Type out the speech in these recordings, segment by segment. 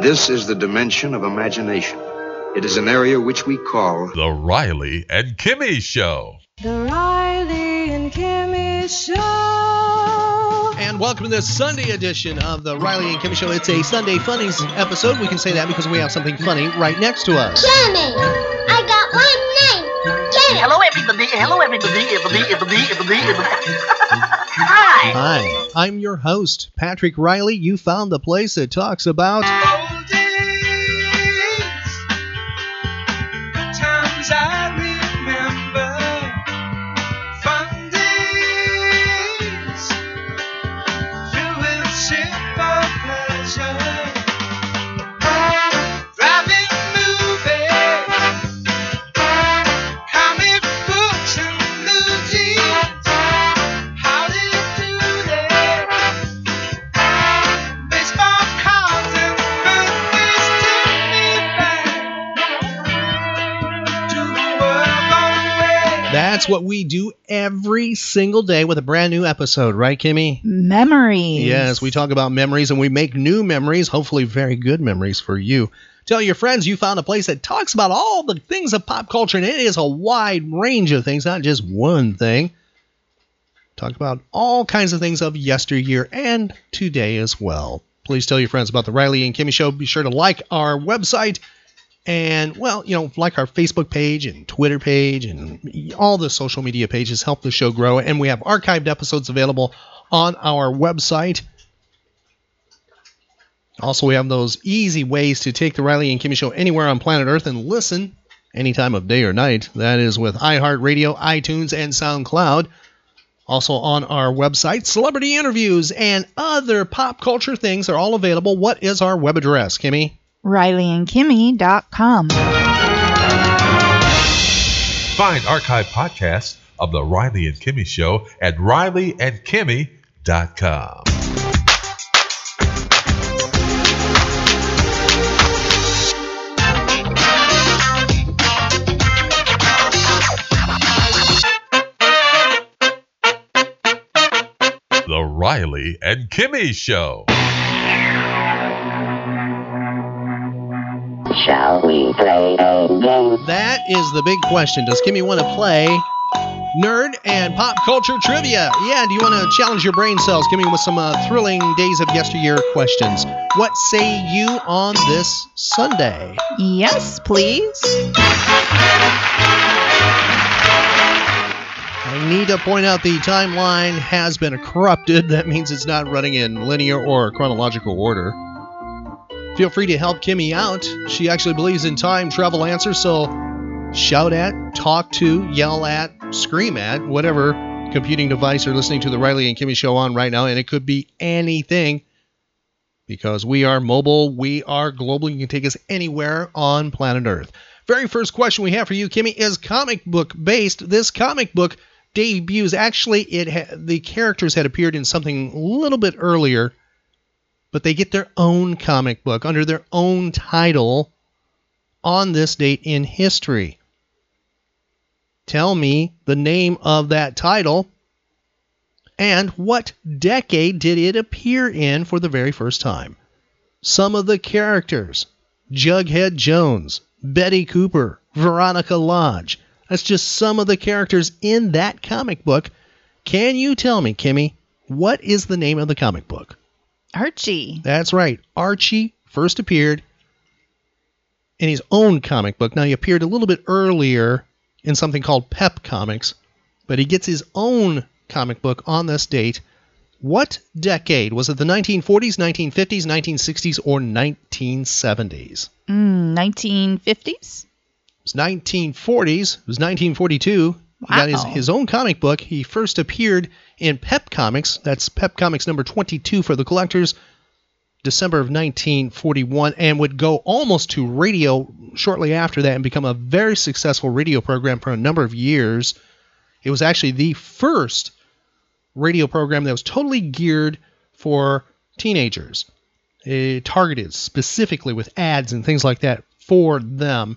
This is the dimension of imagination. It is an area which we call The Riley and Kimmy Show. The Riley and Kimmy Show. And welcome to this Sunday edition of the Riley and Kimmy Show. It's a Sunday Funnies episode. We can say that because we have something funny right next to us. Kimmy, I got one name. Kimmy. Hello, everybody. Hello, everybody. Everybody, everybody, everybody, everybody. Hi. Hi, I'm your host, Patrick Riley. You found the place that talks about That's what we do every single day with a brand new episode, right, Kimmy? Memories. Yes, we talk about memories and we make new memories, hopefully very good memories for you. Tell your friends you found a place that talks about all the things of pop culture, and it is a wide range of things, not just one thing. Talk about all kinds of things of yesteryear and today as well. Please tell your friends about the Riley and Kimmy Show. Be sure to like our website and, well, you know, like our Facebook page and Twitter page and all the social media pages help the show grow. And we have archived episodes available on our website. Also, we have those easy ways to take the Riley and Kimmy Show anywhere on planet Earth and listen any time of day or night. That is with iHeartRadio, iTunes, and SoundCloud. Also on our website, celebrity interviews and other pop culture things are all available. What is our web address, Kimmy? RileyandKimmy.com. Find archive podcasts of The Riley and Kimmy Show at rileyandkimmy.com. The Riley and Kimmy Show. Shall we play a game? That is the big question. Does Kimmy want to play nerd and pop culture trivia? Yeah, do you want to challenge your brain cells? Kimmy with some uh, thrilling days of yesteryear questions. What say you on this Sunday? Yes, please. I need to point out the timeline has been corrupted. That means it's not running in linear or chronological order. Feel free to help Kimmy out. She actually believes in time travel answers, so shout at, talk to, yell at, scream at, whatever computing device you're listening to the Riley and Kimmy show on right now, and it could be anything because we are mobile, we are global. You can take us anywhere on planet Earth. Very first question we have for you, Kimmy, is comic book based. This comic book debuts actually it ha- the characters had appeared in something a little bit earlier, but they get their own comic book under their own title on this date in history. Tell me the name of that title and what decade did it appear in for the very first time? Some of the characters Jughead Jones, Betty Cooper, Veronica Lodge. That's just some of the characters in that comic book. Can you tell me, Kimmy, what is the name of the comic book? Archie. That's right. Archie first appeared in his own comic book. Now, he appeared a little bit earlier in something called Pep Comics, but he gets his own comic book on this date. What decade? Was it the 1940s, 1950s, 1960s, or 1970s? Mm, 1950s? It was 1940s. It was 1942. He got his, his own comic book. He first appeared in Pep Comics. That's Pep Comics number 22 for the collectors. December of 1941 and would go almost to radio shortly after that and become a very successful radio program for a number of years. It was actually the first radio program that was totally geared for teenagers, eh, targeted specifically with ads and things like that for them,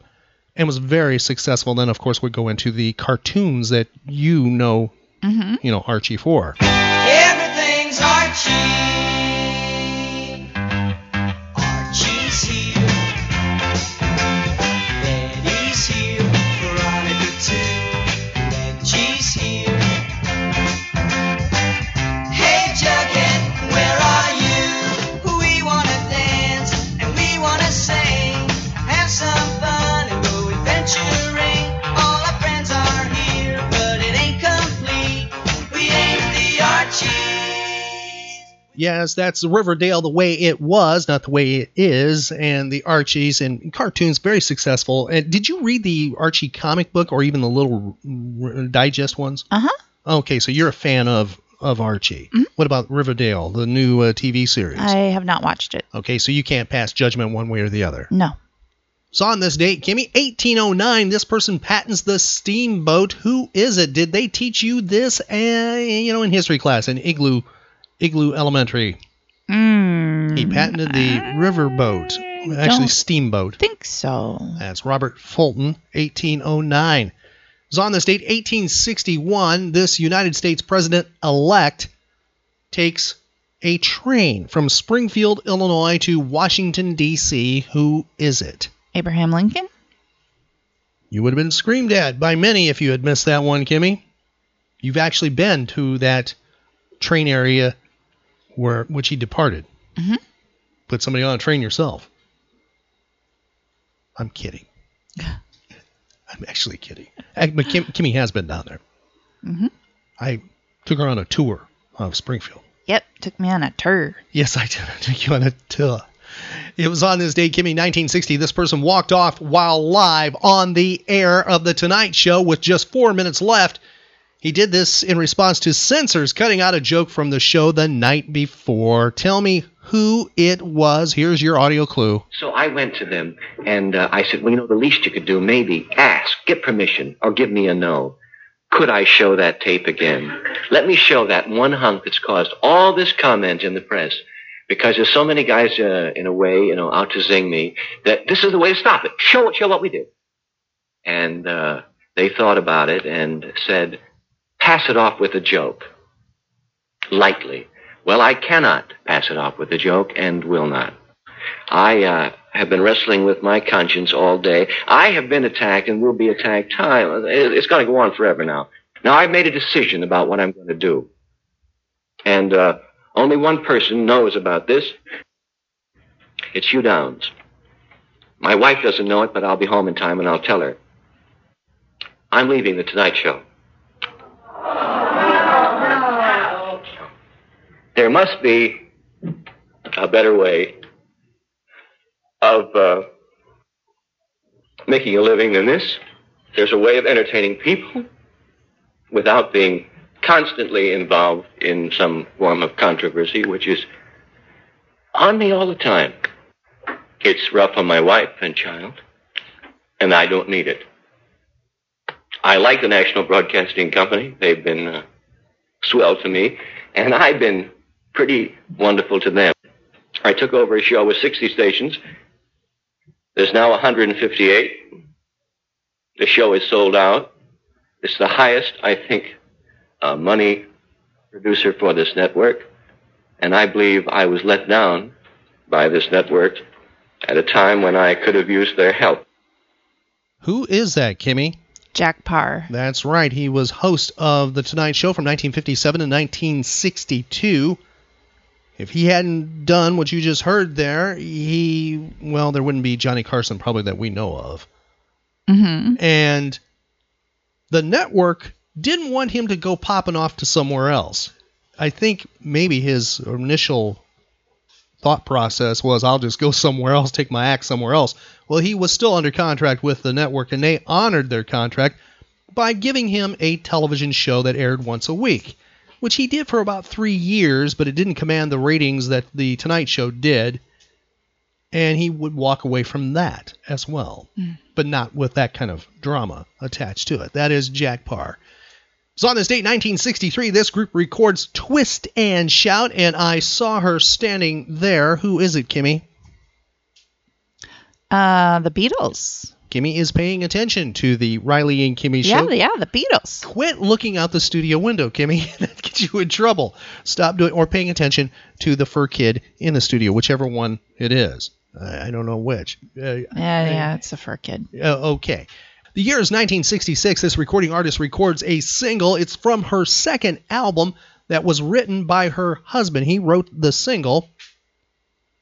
and was very successful. Then, of course, would go into the cartoons that you know, Mm-hmm. you know, Archie for. Everything's Archie. Yes, that's Riverdale the way it was, not the way it is, and the Archies and cartoons very successful. And did you read the Archie comic book or even the little r- digest ones? Uh huh. Okay, so you're a fan of of Archie. What about Riverdale, the new uh, TV series? I have not watched it. Okay, so you can't pass judgment one way or the other. No. So on this date, Kimmy, 1809, this person patents the steamboat. Who is it? Did they teach you this, uh, you know, in history class in Igloo, Igloo Elementary? Mm, He patented the riverboat, actually steamboat. think so. That's Robert Fulton, 1809. It was on this date, 1861, this United States president-elect takes a train from Springfield, Illinois to Washington, D.C. Who is it? Abraham Lincoln? You would have been screamed at by many if you had missed that one, Kimmy. You've actually been to that train area where which he departed. Mhm. Put somebody on a train yourself. I'm kidding. I'm actually kidding. But Kim, Kimmy has been down there. Mhm. I took her on a tour of Springfield. Yep, took me on a tour. Yes, I did. I took you on a tour. It was on this day, Kimmy, 1960. This person walked off while live on the air of The Tonight Show with just four minutes left. He did this in response to censors cutting out a joke from the show the night before. Tell me who it was. Here's your audio clue. So I went to them and uh, I said, well, you know, the least you could do, maybe ask, get permission, or give me a no. Could I show that tape again? Let me show that one hunk that's caused all this comment in the press. Because there's so many guys, uh, in a way, you know, out to zing me, that this is the way to stop it. Show it, show what we do. And uh, they thought about it and said, pass it off with a joke. Lightly. Well, I cannot pass it off with a joke and will not. I uh, have been wrestling with my conscience all day. I have been attacked and will be attacked time. It's going to go on forever now. Now I've made a decision about what I'm going to do, and uh, only one person knows about this. It's Hugh Downs. My wife doesn't know it, but I'll be home in time and I'll tell her. I'm leaving the Tonight Show. There must be a better way of uh, making a living than this. There's a way of entertaining people without being constantly involved in some form of controversy, which is on me all the time. It's rough on my wife and child, and I don't need it. I like the National Broadcasting Company. They've been uh, swell to me, and I've been pretty wonderful to them. I took over a show with 60 stations. There's now 158. The show is sold out. It's the highest, I think, uh, money producer for this network. And I believe I was let down by this network at a time when I could have used their help. Who is that, Kimmy? Jack Paar. That's right. He was host of The Tonight Show from 1957 to 1962. If he hadn't done what you just heard there, he, well, there wouldn't be Johnny Carson probably that we know of. Mm-hmm. And the network didn't want him to go popping off to somewhere else. I think maybe his initial thought process was, I'll just go somewhere else, take my act somewhere else. Well, he was still under contract with the network, and they honored their contract by giving him a television show that aired once a week. Which he did for about three years, but it didn't command the ratings that The Tonight Show did. And he would walk away from that as well, but not with that kind of drama attached to it. That is Jack Paar. So on this date, 1963, this group records Twist and Shout, and I saw her standing there. Who is it, Kimmy? Uh, the Beatles. Kimmy is paying attention to the Riley and Kimmy show. Yeah, yeah, the Beatles. Quit looking out the studio window, Kimmy. that gets you in trouble. Stop doing or paying attention to the fur kid in the studio, whichever one it is. I I don't know which. Uh, Yeah, yeah, it's a fur kid. uh, okay. The year is 1966. This recording artist records a single. It's from her second album that was written by her husband. He wrote the single.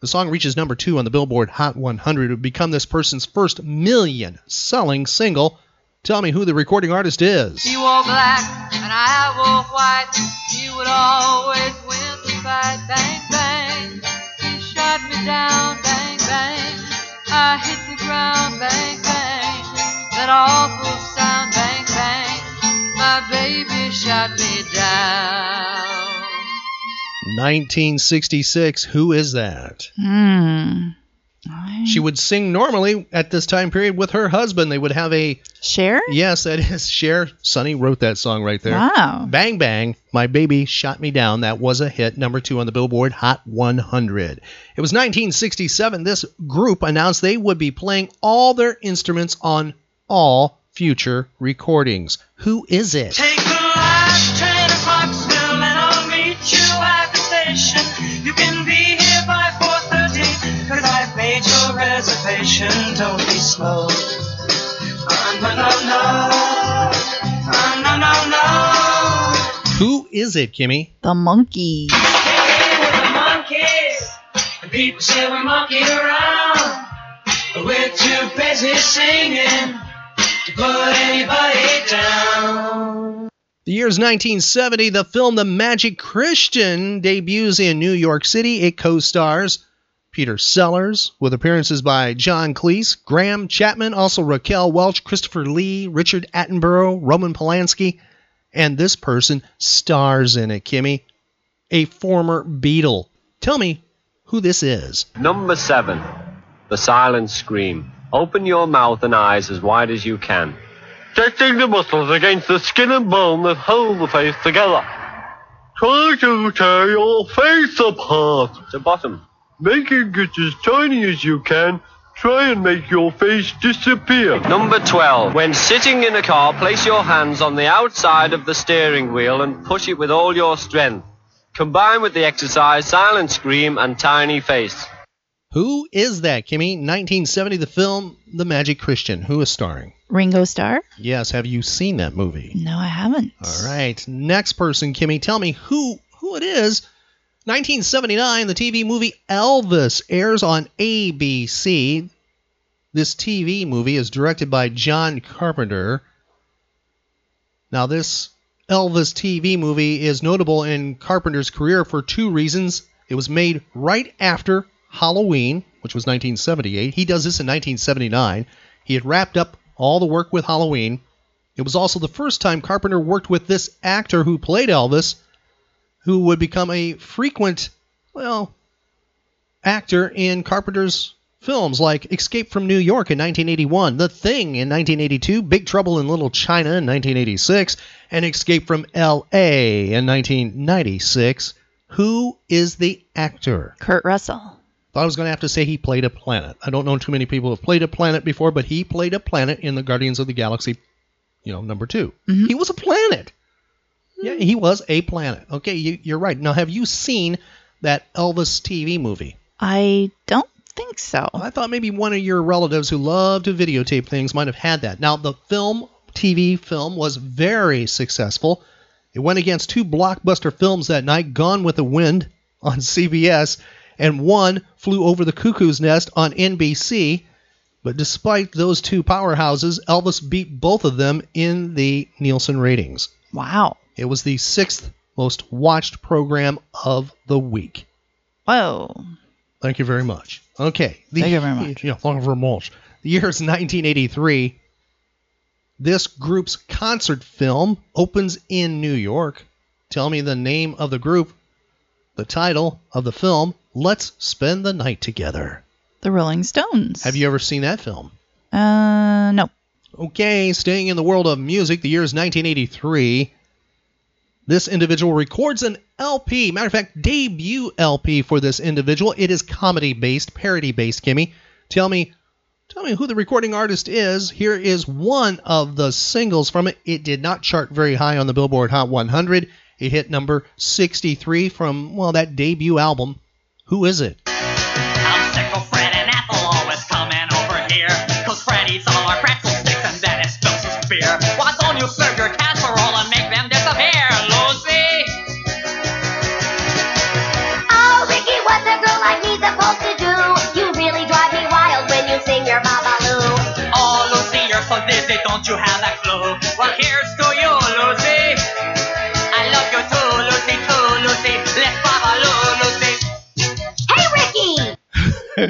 The song reaches number two on the Billboard Hot 100. It would become this person's first million selling single. Tell me who the recording artist is. He wore black and I wore white. He would always win the fight. Bang, bang. He shot me down. Bang, bang. I hit the ground. Bang, bang. That awful sound. Bang, bang. My baby shot me down. 1966. Who is that? Hmm. She would sing normally at this time period with her husband. They would have a share. Yes, that is Cher. Sonny wrote that song right there. Wow. Bang Bang, My Baby Shot Me Down. That was a hit, number two on the Billboard Hot 100. It was 1967. This group announced they would be playing all their instruments on all future recordings. Who is it? Your reservation. Don't be slow. Uh, no, no, no. Uh, no, no, no. Who is it, Kimmy? The monkey. Hey, we're the Monkees. And people say we monkey around. But we're too busy singing to put anybody down. The year is 1970. The film The Magic Christian debuts in New York City. It co stars Peter Sellers, with appearances by John Cleese, Graham Chapman, also Raquel Welch, Christopher Lee, Richard Attenborough, Roman Polanski, and this person stars in it, Kimmy, a former Beatle. Tell me who this is. Number seven, the silent scream. Open your mouth and eyes as wide as you can. Testing the muscles against the skin and bone that hold the face together. Try to tear your face apart. The bottom. Making it as tiny as you can. Try and make your face disappear. Number 12. When sitting in a car, place your hands on the outside of the steering wheel and push it with all your strength. Combine with the exercise silent scream and tiny face. Who is that, Kimmy? 1970, the film The Magic Christian. Who is starring? Ringo Starr? Yes, have you seen that movie? No, I haven't. All right. Next person, Kimmy, tell me who who it is. 1979, the TV movie Elvis airs on ABC. This TV movie is directed by John Carpenter. Now, this Elvis TV movie is notable in Carpenter's career for two reasons. It was made right after Halloween, which was 1978. He does this in 1979. He had wrapped up all the work with Halloween. It was also the first time Carpenter worked with this actor who played Elvis, who would become a frequent, well, actor in Carpenter's films like Escape from New York in 1981, The Thing in 1982, Big Trouble in Little China in 1986, and Escape from L.A. in 1996. Who is the actor? Kurt Russell. Thought I was going to have to say he played a planet. I don't know too many people who have played a planet before, but he played a planet in the Guardians of the Galaxy, you know, number 2 mm-hmm. He was a planet. Yeah, he was a planet. Okay, you, you're right. Now, have you seen that Elvis TV movie? I don't think so. I thought maybe one of your relatives who love to videotape things might have had that. Now, the film, TV film, was very successful. It went against two blockbuster films that night Gone with the Wind on CBS and one Flew Over the Cuckoo's Nest on NBC. But despite those two powerhouses, Elvis beat both of them in the Nielsen ratings. Wow. It was the sixth most watched program of the week. Whoa. Thank you very much. Okay. The, Thank you very much. Yeah, thank you very much. The year is 1983. This group's concert film opens in New York. Tell me the name of the group, the title of the film, Let's Spend the Night Together. The Rolling Stones. Have you ever seen that film? Uh, no. Okay, staying in the world of music, the year is 1983. This individual records an LP. Matter of fact, debut LP for this individual. It is comedy based, parody based, Kimmy. Tell me tell me who the recording artist is. Here is one of the singles from it. It did not chart very high on the Billboard Hot 100. It hit number 63 from, well, that debut album. Who is it? All our pretzel sticks and then he spills his beer. Why don't you serve your casserole and make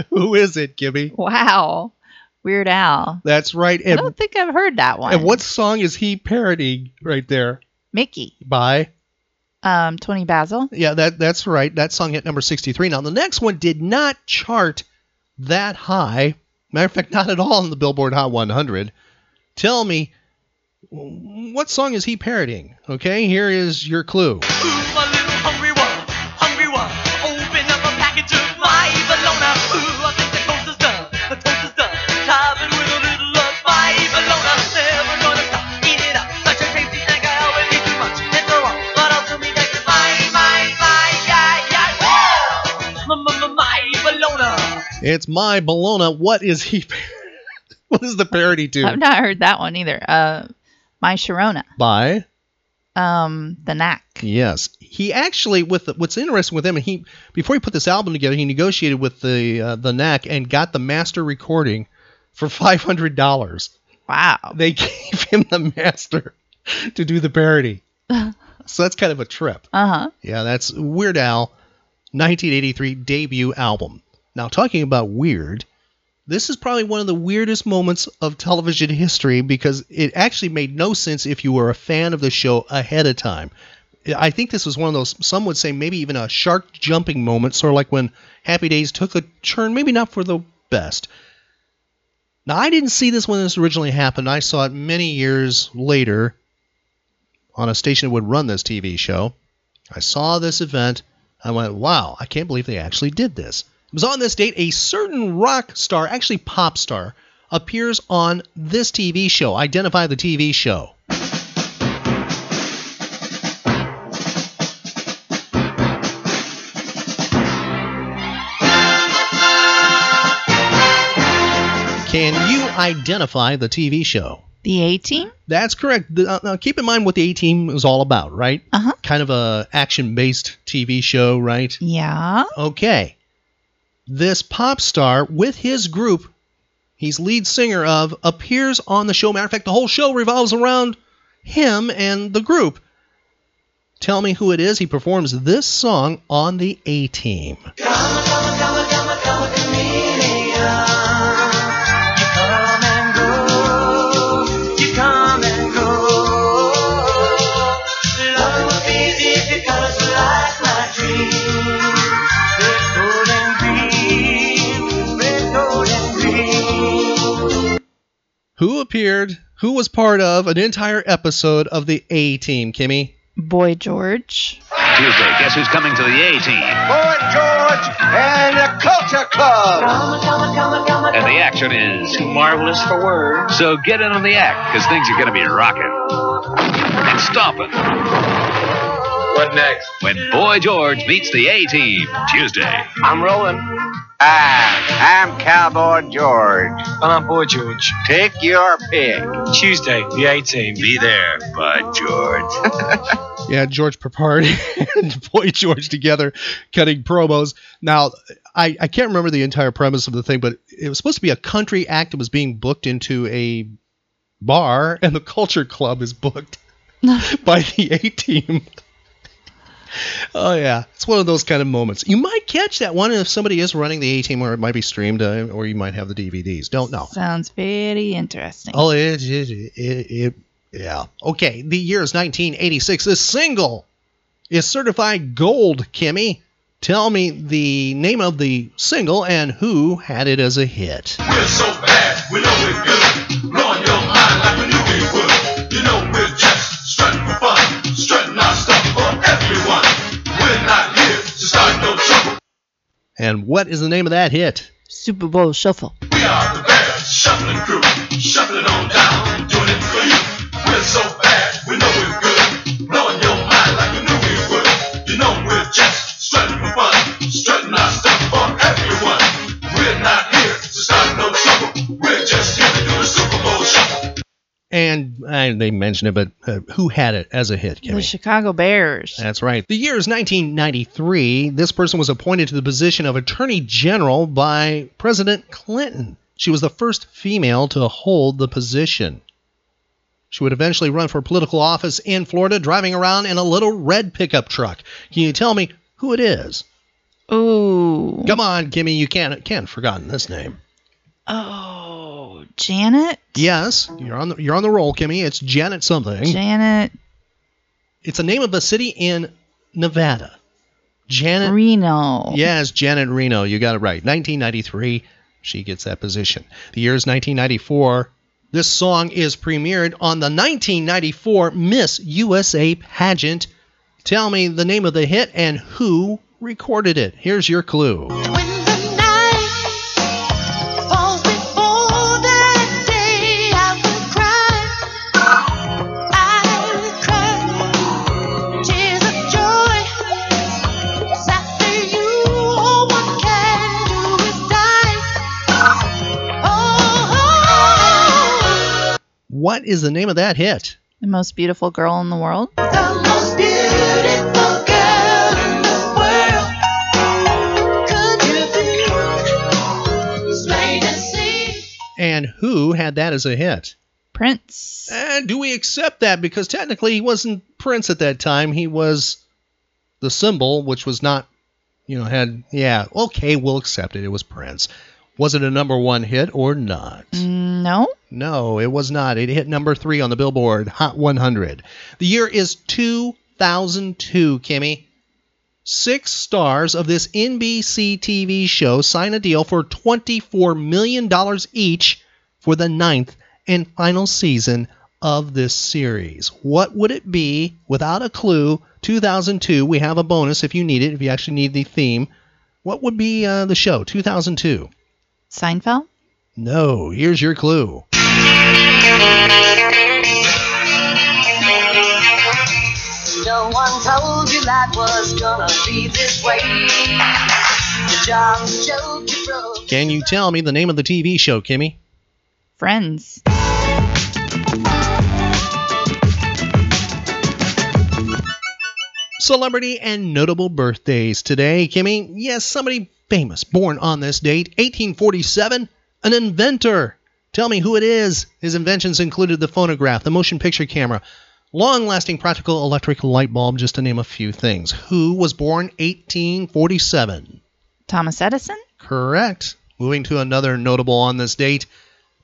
who is it, Kimmy? Wow. Weird Al. That's right. I don't think I've heard that one. and what song is he parodying right there? Mickey. By? Um, Toni Basil. Yeah, that that's right. That song hit number 63. Now, the next one did not chart that high. Matter of fact, not at all in the Billboard Hot 100. Tell me, what song is he parodying? Okay, here is your clue. It's My Bologna. What is he? what is the parody to? I've not heard that one either. Uh, My Sharona. By? Um, The Knack. Yes, he actually with the, what's interesting with him, and he before he put this album together, he negotiated with the uh, the Knack and got the master recording for five hundred dollars. Wow. They gave him the master to do the parody, so that's kind of a trip. Uh huh. Yeah, that's Weird Al, 1983 debut album. Now, talking about weird, this is probably one of the weirdest moments of television history because it actually made no sense if you were a fan of the show ahead of time. I think this was one of those, some would say maybe even a shark jumping moment, sort of like when Happy Days took a turn, maybe not for the best. Now, I didn't see this when this originally happened. I saw it many years later on a station that would run this TV show. I saw this event. I went, wow, I can't believe they actually did this. It was on this date a certain rock star, actually pop star, appears on this TV show. Identify the TV show. Can you identify the TV show? The A Team? That's correct. The- uh, now, keep in mind what the A Team is all about, right? Uh huh. Kind of a action-based TV show, right? Yeah. Okay. This pop star with his group, he's lead singer of, appears on the show. Matter of fact, the whole show revolves around him and the group. Tell me who it is. He performs this song on the A Team. Who appeared, who was part of an entire episode of the A Team, Kimmy? Boy George. Tuesday, guess who's coming to the A team? Boy George and the Culture Club. And the action is too marvelous for words. So get in on the act, because things are going to be rocking and stomping. What next? When Boy George meets the A team, Tuesday. I'm rolling. Hi, I'm Cowboy George. And I'm Boy George. Take your pick. Tuesday, the 18th. Be there, Bud George. Yeah, George Peppard and Boy George together cutting promos. Now, I, I can't remember the entire premise of the thing, but it was supposed to be a country act that was being booked into a bar, and the Culture Club is booked by the A Team. Oh, yeah. It's one of those kind of moments. You might catch that one if somebody is running the A Team, or it might be streamed, uh, or you might have the DVDs. Don't know. Sounds very interesting. Oh, it, it, it, it, yeah. Okay, the year is 1986. This single is certified gold, Kimmy. Tell me the name of the single and who had it as a hit. And what is the name of that hit? Super Bowl Shuffle. We are the bad shuffling crew, shuffling on down, doing it for you. We're so bad, we know we're good. Blowing your mind like we knew we would. You know we're just strutting for fun, strutting our stuff for everyone. We're not here to start no trouble. We're just here And they mentioned it, but uh, who had it as a hit, The Kimmy? Chicago Bears. That's right. The year is 1993. This person was appointed to the position of Attorney General by President Clinton. She was the first female to hold the position. She would eventually run for political office in Florida, driving around in a little red pickup truck. Can you tell me who it is? Ooh. Come on, Kimmy, you can't can't have forgotten this name. Oh, Janet? Yes, you're on the you're on the roll, Kimmy. It's Janet something. Janet it's the name of a city in Nevada. Janet Reno. Yes, Janet Reno. You got it right. 1993, she gets that position. The year is 1994. This song is premiered on the 1994 Miss USA pageant. Tell me the name of the hit and who recorded it. Here's your clue. Falls What is the name of that hit? The most beautiful girl in the world. the most beautiful girl in the world. Could you be? It's to see. And who had that as a hit? Prince. And do we accept that? Because technically he wasn't Prince at that time. He was the symbol, which was not, you know, had, yeah, okay, we'll accept it. It was Prince. Was it a number one hit or not? No. No, it was not. It hit number three on the Billboard Hot 100. The year is 2002, Kimmy. Six stars of this NBC TV show sign a deal for $24 million each for the ninth and final season of this series. What would it be without a clue? 2002. We have a bonus if you need it, if you actually need the theme. What would be uh, the show? 2002. Seinfeld? No, here's your clue. No one told you life was gonna be this way. The job's joke you broke. Can you tell me the name of the TV show, Kimmy? Friends. Celebrity and notable birthdays today, Kimmy. Yes, somebody famous born on this date, 1847, an inventor. Tell me who it is. His inventions included the phonograph, the motion picture camera, long lasting practical electric light bulb, just to name a few things. Who was born 1847? Thomas Edison? Correct. Moving to another notable on this date.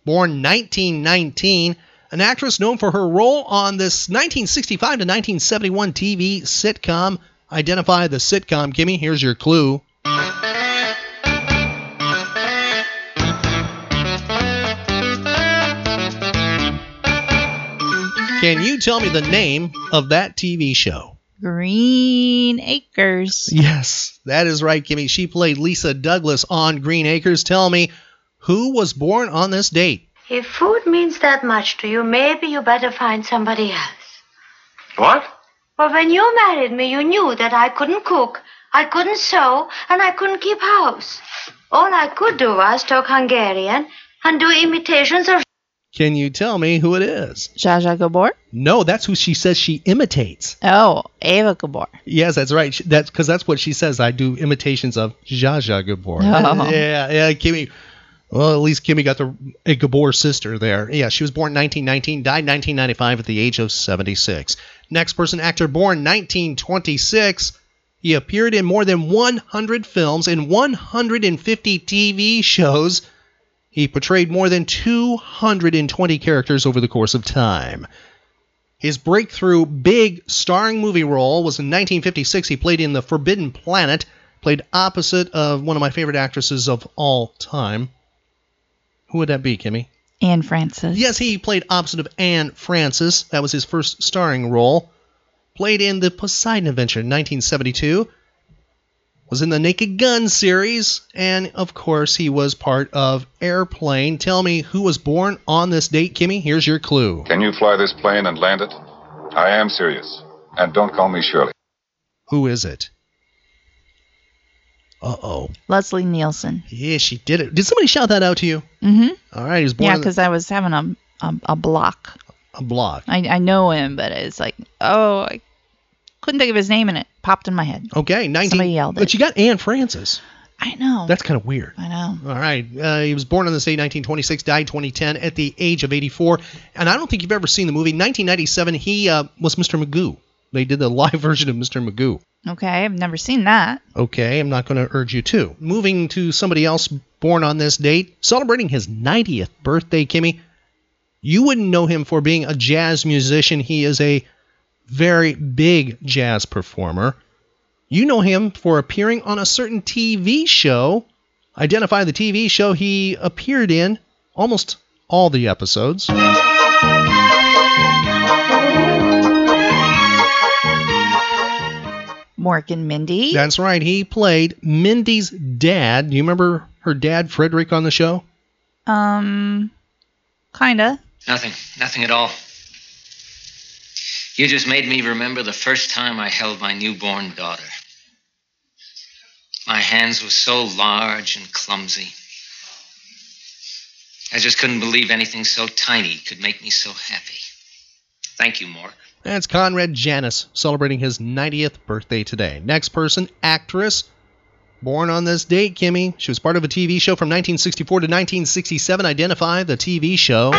Born 1919, an actress known for her role on this 1965 to 1971 TV sitcom. Identify the sitcom, Kimmy. Here's your clue. Can you tell me the name of that TV show? Green Acres. Yes, that is right, Kimmy. She played Lisa Douglas on Green Acres. Tell me, who was born on this date? If food means that much to you, maybe you better find somebody else. What? Well, when you married me, you knew that I couldn't cook, I couldn't sew, and I couldn't keep house. All I could do was talk Hungarian and do imitations of. Can you tell me who it is? Zsa Zsa Gabor? No, that's who she says she imitates. Oh, Eva Gabor. Yes, that's right. That's because that's what she says. I do imitations of Zsa Zsa Gabor. Oh. Yeah, yeah, Kimmy. Well, at least Kimmy got the a Gabor sister there. Yeah, she was born 1919, died 1995 at the age of 76. Next person, actor born 1926. He appeared in more than 100 films and 150 TV shows. He portrayed more than 220 characters over the course of time. His breakthrough big starring movie role was in 1956. He played in The Forbidden Planet, played opposite of one of my favorite actresses of all time. Who would that be, Kimmy? Anne Francis. Yes, he played opposite of Anne Francis. That was his first starring role. Played in The Poseidon Adventure in 1972. Was in the Naked Gun series. And, of course, he was part of Airplane. Tell me who was born on this date, Kimmy. Here's your clue. Can you fly this plane and land it? I am serious. And don't call me Shirley. Who is it? Uh oh. Leslie Nielsen. Yeah, she did it. Did somebody shout that out to you? Mm-hmm. All right, he was born Yeah, in the- because I was having a, a a block. a block. I I know him, but it's like, oh, I couldn't think of his name, and it popped in my head. Okay, 19. Somebody yelled But you got Anne Francis. I know. That's kind of weird. I know. All right. Uh, he was born on this date, 1926, died 2010 at the age of 84. And I don't think you've ever seen the movie. 1997, he uh, was Mr. Magoo. They did the live version of Mr. Magoo. Okay, I've never seen that. Okay, I'm not going to urge you to. Moving to somebody else born on this date, celebrating his 90th birthday, Kimmy. You wouldn't know him for being a jazz musician. He is a very big jazz performer. You know him for appearing on a certain TV show. Identify the TV show he appeared in, almost all the episodes. Mork and Mindy. That's right. He played Mindy's dad. Do you remember her dad, Frederick, on the show? Um, kinda. Nothing. Nothing at all. You just made me remember the first time I held my newborn daughter. My hands were so large and clumsy. I just couldn't believe anything so tiny could make me so happy. Thank you, Mork. That's Conrad Janis celebrating his 90th birthday today. Next person, actress. Born on this date, Kimmy. She was part of a TV show from 1964 to 1967. Identify the TV show.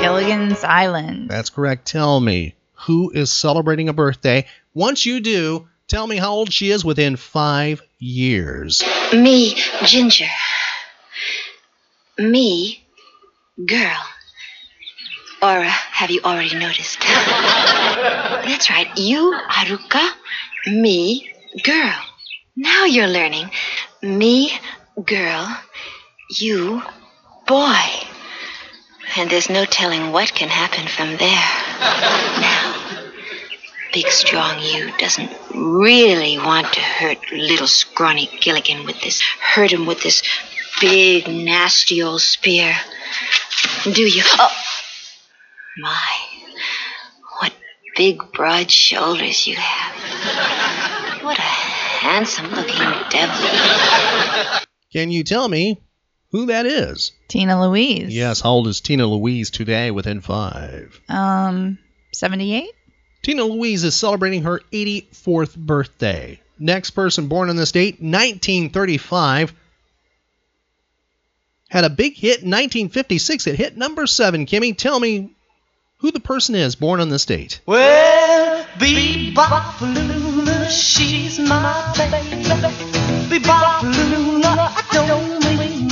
Gilligan's Island. That's correct. Tell me who is celebrating a birthday. Once you do, tell me how old she is within five years. Me, Ginger. Me, girl. Or have you already noticed? That's right. You, Haruka. Me, girl. Now you're learning. Me, girl. You, boy. And there's no telling what can happen from there. Now, big, strong you doesn't really want to hurt little, scrawny Gilligan with this, hurt him with this big, nasty old spear. Do you? Oh! My, what big, broad shoulders you have. What a handsome looking devil. Can you tell me who that is? Tina Louise. Yes, how old is Tina Louise today within five? Um, 78? Tina Louise is celebrating her 84th birthday. Next person born on this date, 1935. Had a big hit in 1956. It hit number seven. Kimmy, tell me who the person is born on this date. Well, Lula, she's my baby. Lula, I don't mean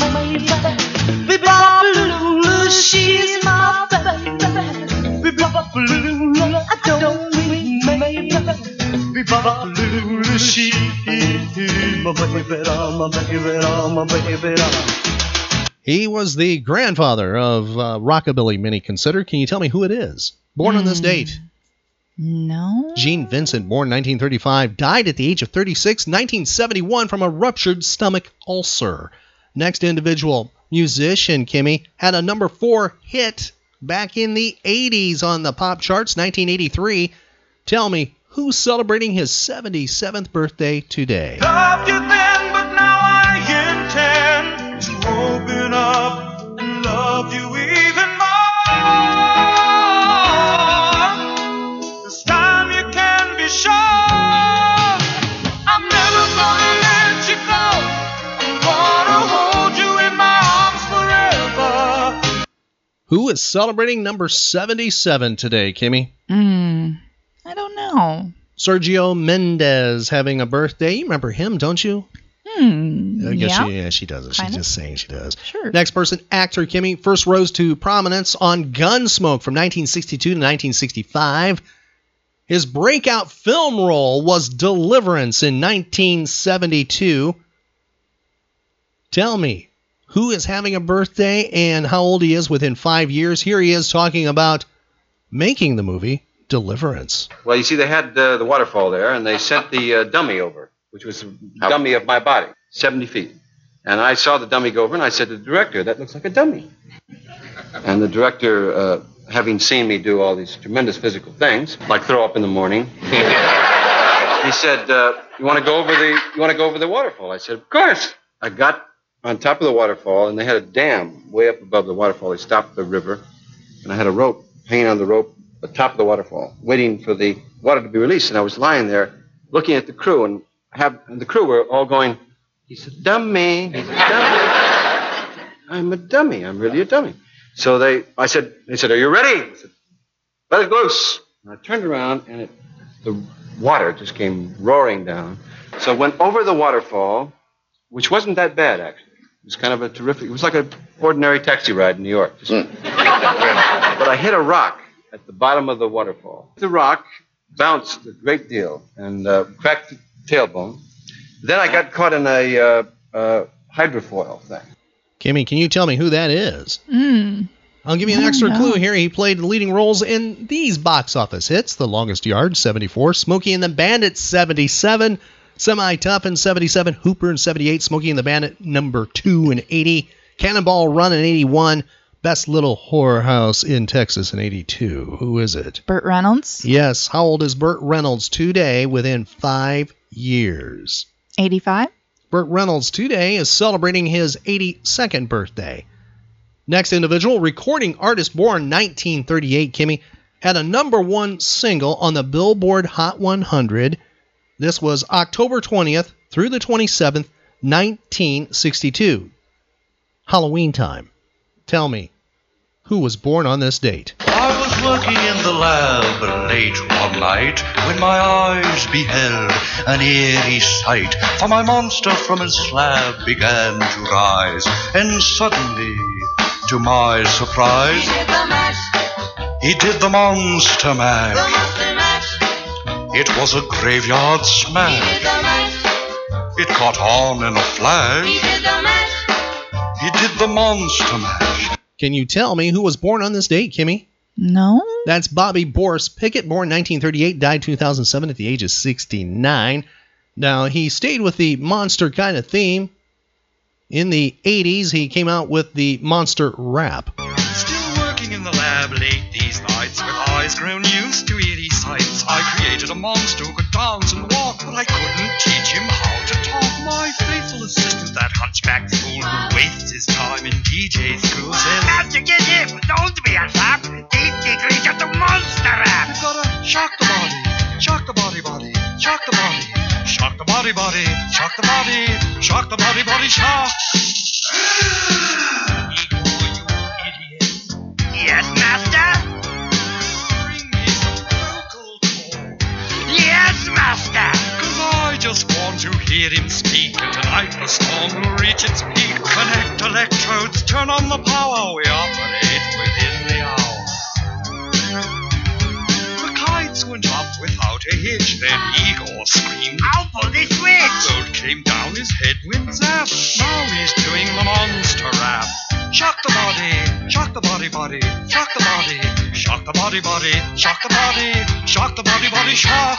Lula, she's my baby. Lula, I don't mean she's my baby, my baby, my baby. He was the grandfather of uh, Rockabilly, many consider. Can you tell me who it is? Born on this date. No. Gene Vincent, born 1935, died at the age of 36, 1971, from a ruptured stomach ulcer. Next individual, musician Kimmy, had a number four hit back in the 80s on the pop charts, 1983. Tell me, who's celebrating his 77th birthday today? Who is celebrating number 77 today, Kimmy? Hmm. I don't know. Sergio Mendes having a birthday. You remember him, don't you? Hmm. I guess yeah. she, yeah, she doesn't. She's just saying she does. Sure. Next person, actor Kimmy, first rose to prominence on Gunsmoke from 1962 to 1965. His breakout film role was Deliverance in 1972. Tell me, who is having a birthday and how old he is within five years? Here he is talking about making the movie Deliverance. Well, you see, they had uh, the waterfall there, and they sent the uh, dummy over, which was a dummy of my body, 70 feet. And I saw the dummy go over, and I said to the director, that looks like a dummy. And the director, uh, having seen me do all these tremendous physical things, like throw up in the morning, he said, uh, "You want to go over the You want to go over the waterfall?" I said, "Of course." I got on top of the waterfall, and they had a dam way up above the waterfall. They stopped the river, and I had a rope hanging on the rope at the top of the waterfall, waiting for the water to be released. And I was lying there, looking at the crew, and have and the crew were all going, "He's a dummy. He's a dummy. I'm a dummy. I'm really a dummy." So they, I said, they said, "Are you ready?" I said, "Let it loose." And I turned around, and it, the water just came roaring down. So I went over the waterfall, which wasn't that bad actually. It was kind of a terrific. It was like an ordinary taxi ride in New York. Just- but I hit a rock at the bottom of the waterfall. The rock bounced a great deal and uh, cracked the tailbone. Then I got caught in a uh, uh, hydrofoil thing. Kimmy, can you tell me who that is? Hmm. I'll give you an extra clue here. He played the leading roles in these box office hits The Longest Yard, 74, Smokey and the Bandit, 77, Semi Tough in 77, Hooper in 78, Smokey and the Bandit number 2 in 80, Cannonball Run in 81, Best Little Whorehouse in Texas in 82. Who is it? Burt Reynolds, Yes, how old is Burt Reynolds today within five years? 85. Burt Reynolds today is celebrating his 82nd birthday. Next individual, recording artist born 1938, Kimmy, had a number one single on the Billboard Hot 100. This was October 20th through the 27th, 1962. Halloween time. Tell me, who was born on this date? I was working in the lab late one night when my eyes beheld an eerie sight. For my monster from his slab began to rise, and suddenly, to my surprise, he did the monster mash. It was a graveyard smash. It caught on in a flash. He did the monster mash. Can you tell me who was born on this date, Kimmy? No. That's Bobby Boris Pickett, born 1938, died 2007 at the age of 69. Now, he stayed with the monster kind of theme. In the 80s, he came out with the monster rap. Still working in the lab late these nights with eyes grown used to eerie sights. I created a monster who could dance and walk, but I couldn't teach him how to talk. My faithful assistant, that hunchback fool who wastes his time in DJ school, says, Magic is hip, don't be a sap. Deep degree just a monster rap. You've gotta shock the body, shock the body, body, shock the body, shock the body, body, shock the body, shock the body, body, shock. Yes, master? Master. Cause I just want to hear him speak, and tonight the storm will reach its peak. Connect electrodes, turn on the power, we operate within The went up without a hitch, then Igor screamed, I'll pull this switch. Bolt came down, his head went zap. Now he's doing the monster rap. Shock the body, shock the body, body, shock the body, shock the body, body, shock the body, shock the body, body, shock.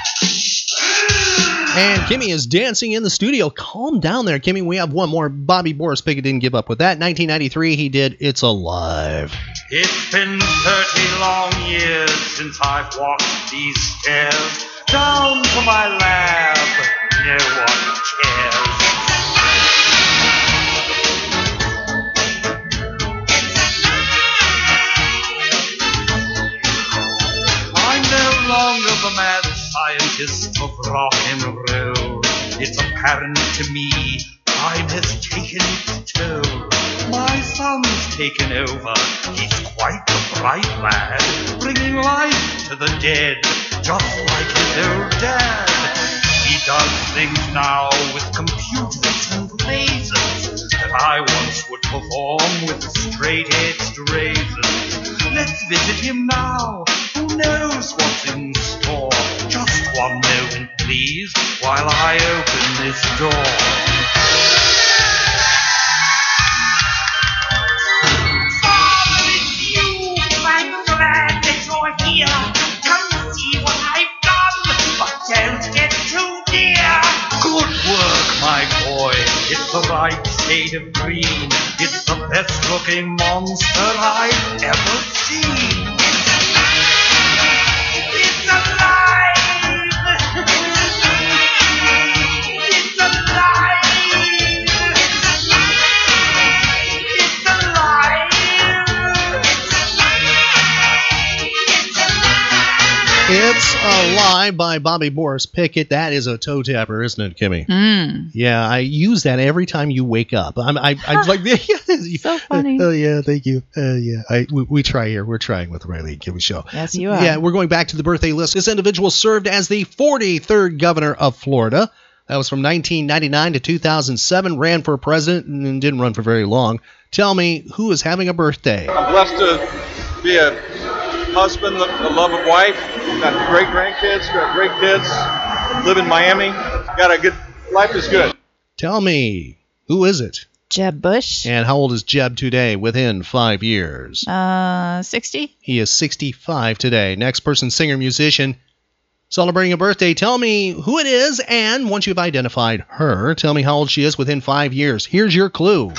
And Kimmy is dancing in the studio. Calm down there, Kimmy. We have one more. Bobby Boris Pickett didn't give up with that. 1993, he did It's Alive. It's been 30 long years since I've walked these stairs down to my lab. No one cares. Longer the mad scientist of rock and roll. It's apparent to me time has taken its toll. My son's taken over. He's quite a bright lad, bringing life to the dead, just like his old dad. He does things now with computers and lasers that I once would perform with straight-edged razors. Let's visit him now. Who knows what's in store? One moment, please, while I open this door. It's the right shade of green. It's the best looking monster I've ever seen. It's Alive by Bobby Boris Pickett. That is a toe tapper, isn't it, Kimmy? Mm. Yeah, I use that every time you wake up. I'm, I, I'm like, yeah, so funny. Oh yeah, thank you. Uh, yeah, I, we, we try here. We're trying with the Riley and Kimmy show. Yes, you are. Yeah, we're going back to the birthday list. This individual served as the 43rd governor of Florida. That was from 1999 to 2007. Ran for president and didn't run for very long. Tell me who is having a birthday. I'm blessed to be a husband, the love of wife. Got great grandkids, got great kids. Live in Miami. Got a good life is good. Tell me who is it? Jeb Bush. And how old is Jeb today? Within five years. Uh, 60? He is 65 today. Next person, singer, musician, celebrating a birthday. Tell me who it is, and once you've identified her, tell me how old she is within five years. Here's your clue.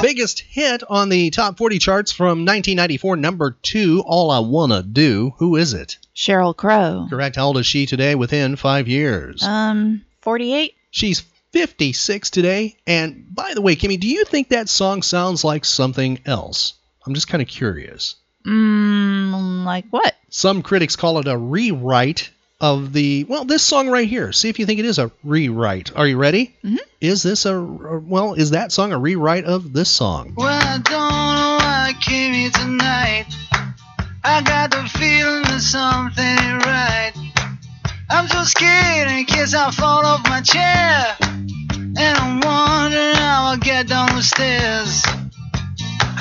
Biggest hit on the top 40 charts from 1994, number two, All I Wanna Do. Who is it? Sheryl Crow. Correct. How old is she today within five years? Um, 48? She's 56 today. And by the way, Kimmy, do you think that song sounds like something else? I'm just kind of curious. Mm, like what? Some critics call it a rewrite of the, well, this song right here. See if you think it is a rewrite. Are you ready? Mm-hmm. Is this a, well, is that song a rewrite of this song? Well, I don't know why I came here tonight. I got the feeling that something ain't right. I'm so scared in case I fall off my chair. And I'm wondering how I'll get down the stairs.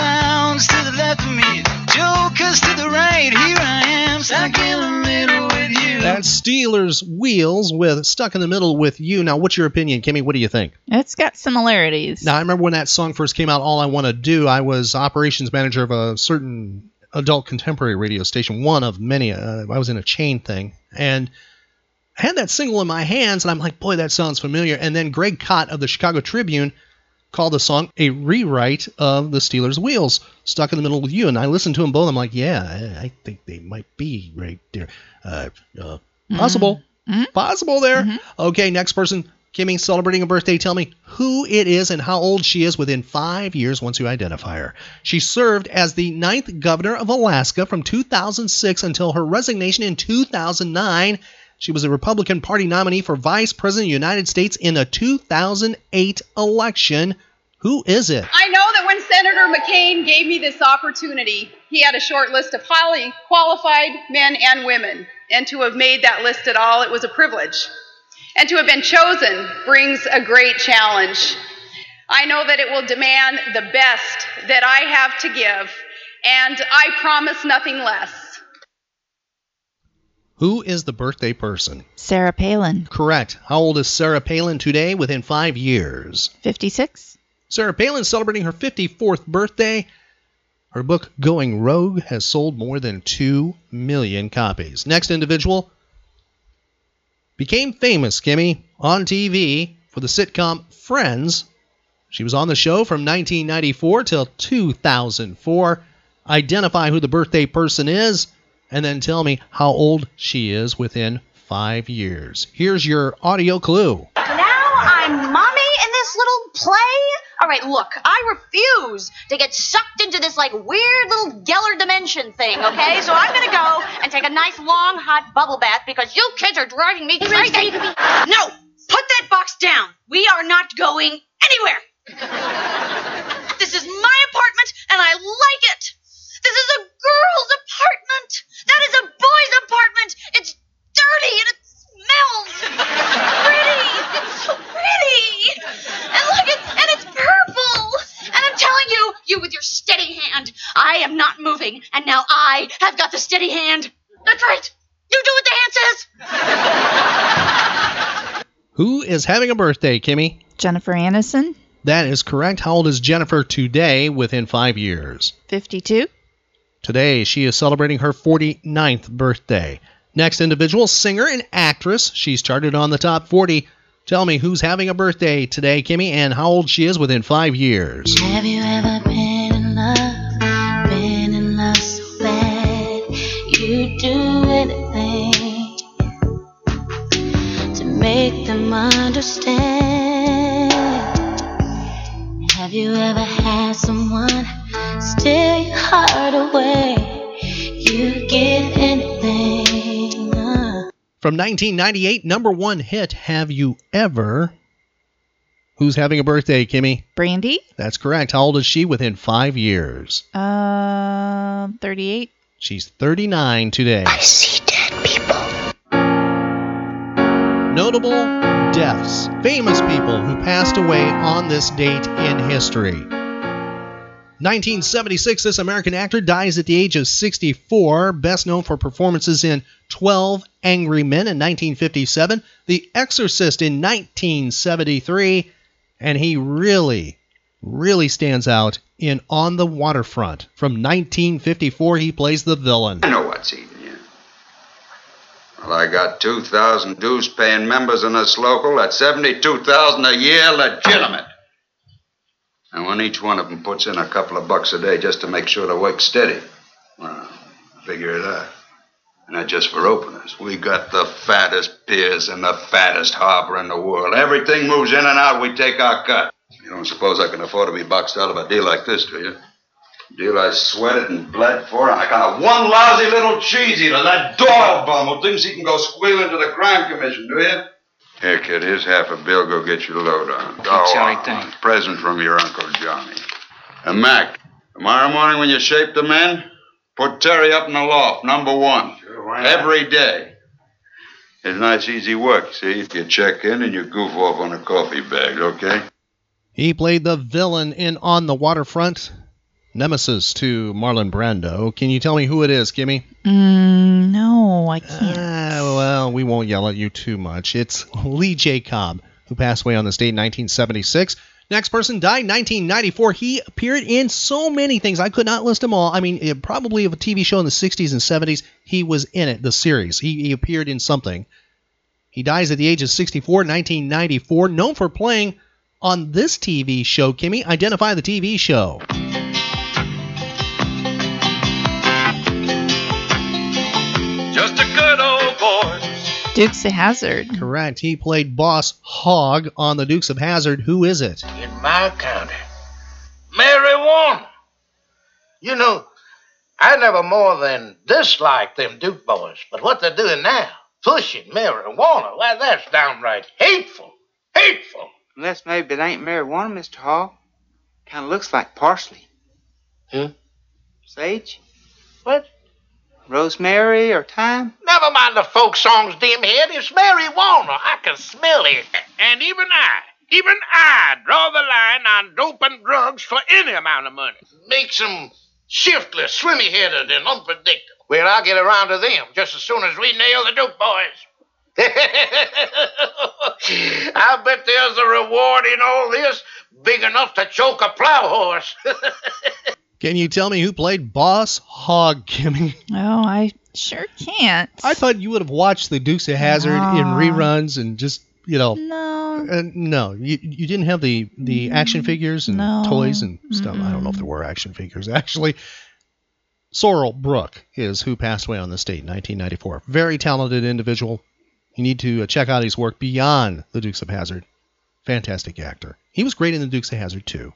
Clowns to the left of me, jokers to the right. Here I am, stuck in the middle with you. That's Stealers Wheels with Stuck in the Middle with You. Now, what's your opinion, Kimmy? What do you think? It's got similarities. Now, I remember when that song first came out, All I Want to Do, I was operations manager of a certain adult contemporary radio station, one of many. Uh, I was in a chain thing. And I had that single in my hands, and I'm like, boy, that sounds familiar. And then Greg Kot of the Chicago Tribune called the song a rewrite of the Stealers' Wheels, Stuck in the Middle with You. And I listened to them both. I'm like, yeah, I, think they might be right there. Uh, uh, possible. Possible there. Okay, next person. Kimmy, celebrating a birthday. Tell me who it is and how old she is within five years once you identify her. She served as the ninth governor of Alaska from 2006 until her resignation in 2009. She was a Republican Party nominee for Vice President of the United States in the 2008 election. Who is it? I know that when Senator McCain gave me this opportunity, he had a short list of highly qualified men and women. And to have made that list at all, it was a privilege. And to have been chosen brings a great challenge. I know that it will demand the best that I have to give, and I promise nothing less. Who is the birthday person? Sarah Palin. Correct. How old is Sarah Palin today within five years? 56. Sarah Palin celebrating her 54th birthday. Her book, Going Rogue, has sold more than 2 million copies. Next individual, Became famous, Kimmy, on TV for the sitcom Friends. She was on the show from 1994 till 2004. Identify who the birthday person is, and then tell me how old she is within five years. Here's your audio clue. Now I'm mommy in this little play? All right, look, I refuse to get sucked into this like weird little Geller dimension thing, okay? So I'm gonna go and take a nice long hot bubble bath because you kids are driving me crazy. No! Put that box down! We are not going anywhere! this is my apartment and I like it! This is a girl's apartment! That is a boy's apartment! It's dirty and it smells pretty! It's so pretty! And look, it's, and it's purple! And I'm telling you, you with your steady hand, I am not moving, and now I have got the steady hand. That's right! You do what the hand says! Who is having a birthday, Kimmy? Jennifer Aniston, That is correct. How old is Jennifer today within five years? 52. Today, she is celebrating her 49th birthday. Next individual, singer and actress. She's charted on the top 40. Tell me who's having a birthday today, Kimmy, and how old she is within five years. Have you ever been in love? Been in love so bad you do anything to make them understand? Have you ever had someone steal your heart away? You give anything. uh. From 1998, number one hit, Have You Ever? Who's having a birthday, Kimmy? Brandy, That's correct. How old is she within five years? uh, 38. She's 39 today. I see dead people. Notable deaths. Famous people who passed away on this date in history. 1976, this American actor dies at the age of 64, best known for performances in 12 Angry Men in 1957, The Exorcist in 1973, and he really, really stands out in On the Waterfront. From 1954, he plays the villain. I know what's eating you. Well, I got 2,000 dues paying members in this local. That's 72,000 a year legitimate. And when each one of them puts in a couple of bucks a day just to make sure the work's steady, well, figure it out. And that's just for openers. We got the fattest piers and the fattest harbor in the world. Everything moves in and out, we take our cut. You don't suppose I can afford to be boxed out of a deal like this, do you? Deal I sweated and bled for. I got one lousy little cheese eater, that Doyle bum who thinks he can go squealing to the crime commission, do you? Here, kid, here's half a bill. Go get your load on. Go Sorry, on. thanks. Present from your Uncle Johnny. And Mac, tomorrow morning when you shape the men, put Terry up in the loft, number one. Every day. It's nice, easy work, see? If you check in and you goof off on a coffee bag, okay? He played the villain in On the Waterfront, nemesis to Marlon Brando. Can you tell me who it is, Kimmy? Mm, no, I can't. Uh, well, we won't yell at you too much. It's Lee J. Cobb, who passed away on this date in 1976. Next person died 1994. He appeared in so many things. I could not list them all. I mean, it, probably of a TV show in the 60s and 70s. He was in it, the series. He, he appeared in something. He dies at the age of 64, 1994. Known for playing on this TV show, Kimmy. Identify the TV show. Dukes of Hazzard. Correct. He played Boss Hogg on the Dukes of Hazzard. Who is it? in my county. Mary Marijuana. You know, I never more than disliked them Duke boys, but what they're doing now, pushing marijuana, well, that's downright hateful. Hateful. Unless maybe it ain't marijuana, Mr. Hall. Kind of looks like parsley. Huh? Sage? What? Rosemary or thyme? Never mind the folk songs, dim head. It's marijuana. I can smell it. And even I, even I draw the line on dope and drugs for any amount of money. Makes them shiftless, swimmy headed, and unpredictable. Well, I'll get around to them just as soon as we nail the dope boys. I bet there's a reward in all this big enough to choke a plow horse. Can you tell me who played Boss Hogg, Kimmy? Oh, I sure can't. I thought you would have watched the Dukes of Hazzard in reruns and just you know. No. Uh, no, you, you didn't have the the action figures and No. toys and stuff. I don't know if there were action figures actually. Sorrell Booke is who passed away on this date, 1994. Very talented individual. You need to uh, check out his work beyond the Dukes of Hazzard. Fantastic actor. He was great in the Dukes of Hazzard too.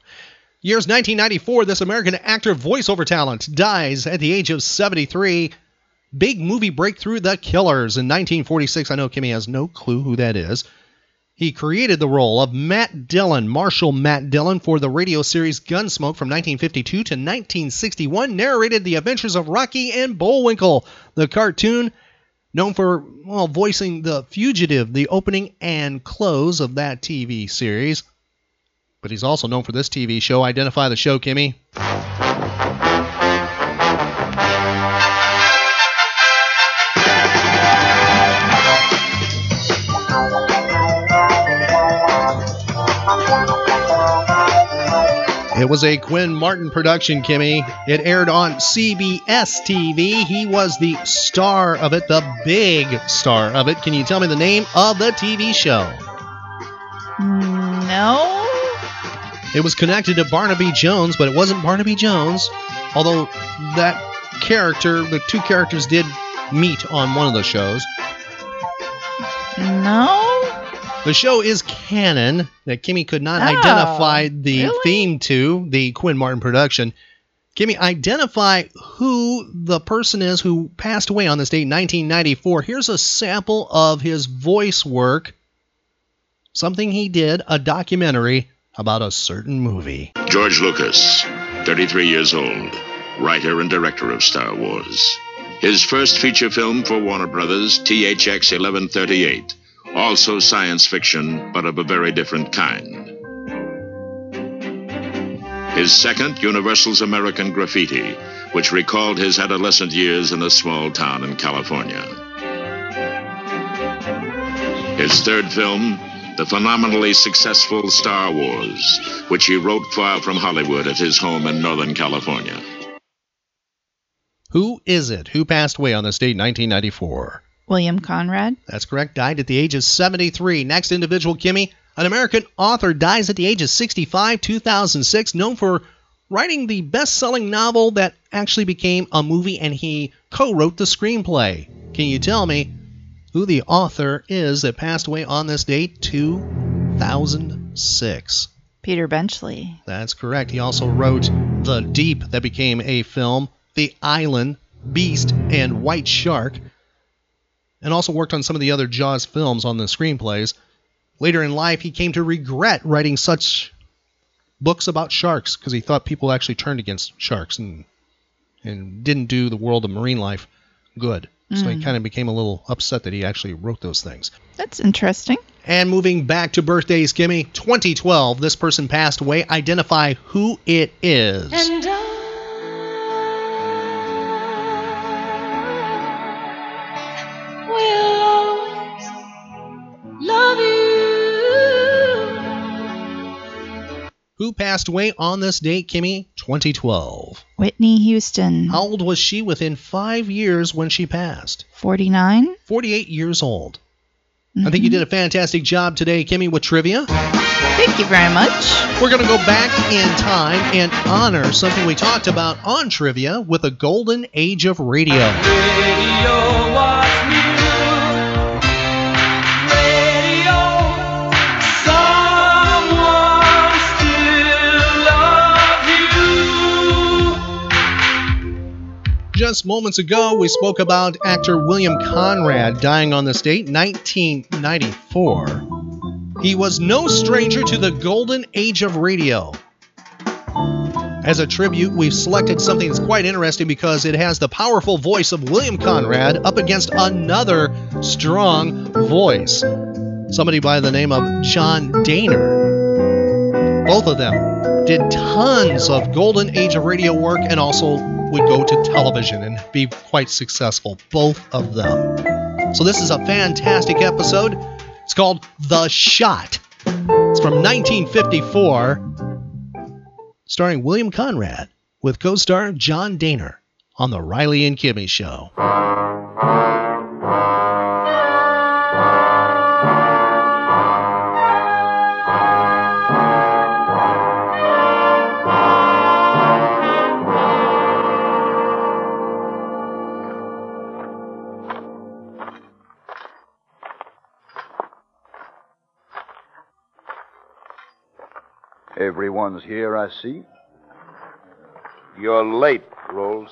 Years 1994, this American actor voiceover talent dies at the age of 73. Big movie breakthrough, The Killers, in 1946. I know Kimmy has no clue who that is. He created the role of Matt Dillon, Marshal Matt Dillon, for the radio series Gunsmoke from 1952 to 1961. Narrated the adventures of Rocky and Bullwinkle, the cartoon known for well voicing the fugitive, the opening and close of that TV series. But he's also known for this TV show. Identify the show, Kimmy. It was a Quinn Martin production, Kimmy. It aired on CBS TV. He was the star of it, the big star of it. Can you tell me the name of the TV show? No. It was connected to Barnaby Jones, but it wasn't Barnaby Jones. Although that character, the two characters did meet on one of the shows. No. The show is Cannon that Kimmy could not Oh, identify the really? theme to, the Quinn Martin production. Kimmy, identify who the person is who passed away on this date, 1994. Here's a sample of his voice work, something he did, a documentary about a certain movie. George Lucas, 33 years old, writer and director of Star Wars. His first feature film for Warner Brothers, THX 1138, also science fiction, but of a very different kind. His second, Universal's American Graffiti, which recalled his adolescent years in a small town in California. His third film, the phenomenally successful Star Wars, which he wrote far from Hollywood at his home in Northern California. Who is it? Who passed away on this date, 1994? William Conrad. That's correct. Died at the age of 73. Next individual, Kimmy. An American author dies at the age of 65, 2006, known for writing the best selling novel that actually became a movie, and he co wrote the screenplay. Can you tell me who the author is that passed away on this date? 2006. Peter Benchley. That's correct. He also wrote The Deep, that became a film, The Island, Beast, and White Shark, and also worked on some of the other Jaws films on the screenplays. Later in life, he came to regret writing such books about sharks because he thought people actually turned against sharks and and didn't do the world of marine life good. So he Mm. kind of became a little upset that he actually wrote those things. That's interesting. And moving back to birthdays, Kimmy, 2012, this person passed away. Identify who it is. And I will always love you. Who passed away on this date, Kimmy? 2012. Whitney Houston. How old was she within five years when she passed? 49. 48 years old. I think you mm-hmm. did a fantastic job today, Kimmy, with trivia. Thank you very much. We're going to go back in time and honor something we talked about on trivia with a golden age of radio. Radio Just moments ago, we spoke about actor William Conrad dying on this date, 1994. He was no stranger to the golden age of radio. As a tribute, we've selected something that's quite interesting because it has the powerful voice of William Conrad up against another strong voice. Somebody by the name of John Dehner. Both of them did tons of golden age of radio work and also would go to television and be quite successful. Both of them. So this is a fantastic episode. It's called The Shot. It's from 1954, starring William Conrad with co-star John Dehner on the Riley and Kimmy Show. Everyone's here, I see. You're late, Rolls.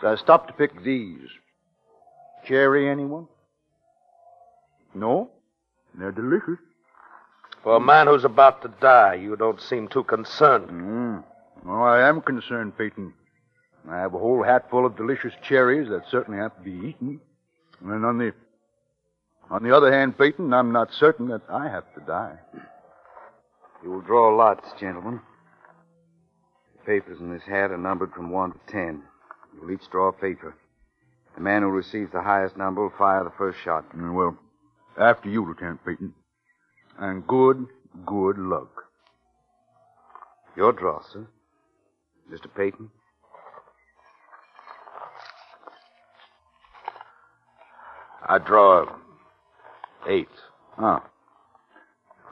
So I stopped to pick these. Cherry, anyone? No? They're delicious. For a man who's about to die, you don't seem too concerned. Mm. Well, I am concerned, Peyton. I have a whole hatful of delicious cherries that certainly have to be eaten. And on the on the other hand, Peyton, I'm not certain that I have to die. You will draw lots, gentlemen. The papers in this hat are numbered from 1 to 10. You'll each draw a paper. The man who receives the highest number will fire the first shot. Mm, Well, after you, Lieutenant Peyton. And good, good luck. Your draw, sir. Mr. Peyton. I draw eight. Ah.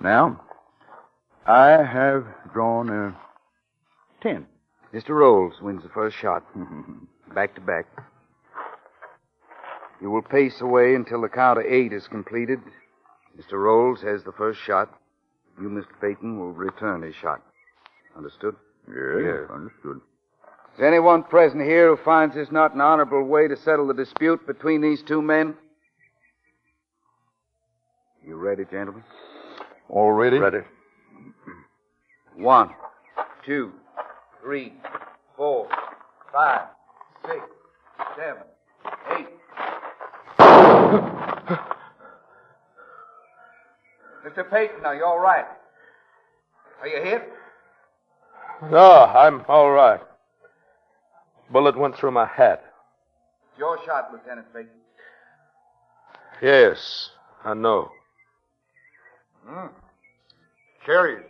Now, I have drawn a ten. Mr. Rolls wins the first shot. back to back. You will pace away until the count of eight is completed. Mr. Rolls has the first shot. You, Mr. Peyton, will return his shot. Understood? Yes, understood. Is anyone present here who finds this not an honorable way to settle the dispute between these two men? You ready, gentlemen? All ready? Ready. One, two, three, four, five, six, seven, eight. Mr. Peyton, are you all right? Are you hit? No, I'm all right. Bullet went through my hat. It's your shot, Lieutenant Peyton. Yes, I know. Mm. Cherries.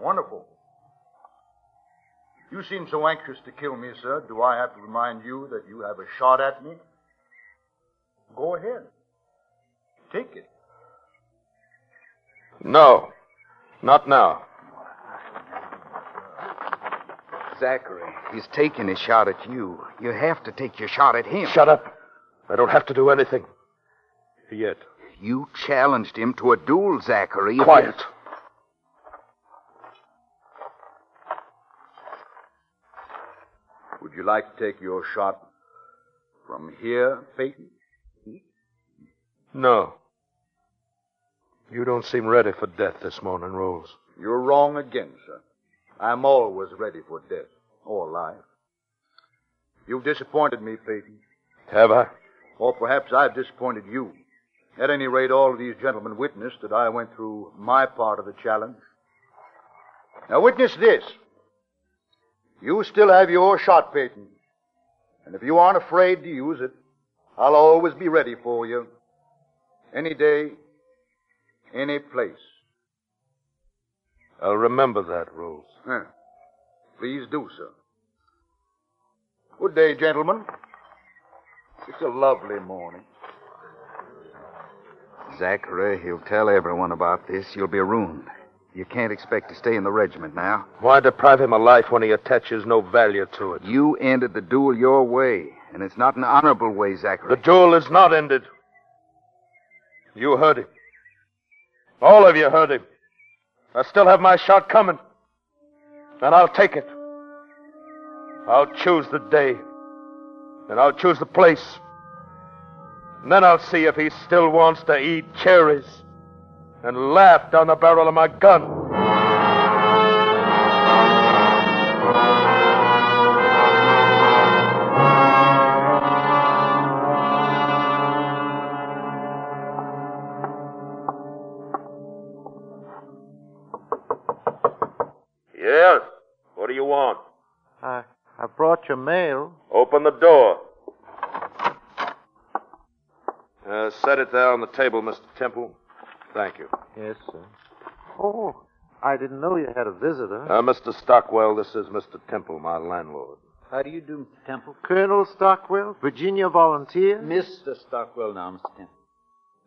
Wonderful. You seem so anxious to kill me, sir. Do I have to remind you that you have a shot at me? Go ahead. Take it. No, not now. Zachary, he's taking his shot at you. You have to take your shot at him. Shut up. I don't have to do anything. Yet. You challenged him to a duel, Zachary. Quiet. You like to take your shot from here, Peyton? No. You don't seem ready for death this morning, Rolls. You're wrong again, sir. I'm always ready for death or life. You've disappointed me, Peyton. Have I? Or perhaps I've disappointed you. At any rate, all of these gentlemen witnessed that I went through my part of the challenge. Now witness this. You still have your shot, Peyton. And if you aren't afraid to use it, I'll always be ready for you. Any day, any place. I'll remember that, Rolls. Huh. Please do, sir. Good day, gentlemen. It's a lovely morning. Zachary, he'll tell everyone about this. You'll be ruined. You can't expect to stay in the regiment now. Why deprive him of life when he attaches no value to it? You ended the duel your way, and it's not an honorable way, Zachary. The duel is not ended. You heard him. All of you heard him. I still have my shot coming. And I'll take it. I'll choose the day. And I'll choose the place. And then I'll see if he still wants to eat cherries and laugh down the barrel of my gun. Yes? What do you want? I I brought your mail. Open the door. Uh, set it there on the table, Mr. Temple. Thank you. Yes, sir. Oh, I didn't know you had a visitor. Uh, Mr. Stockwell, this is Mr. Temple, my landlord. How do you do, Mr. Temple? Colonel Stockwell, Virginia Volunteer. Mr. Stockwell now, Mr. Temple.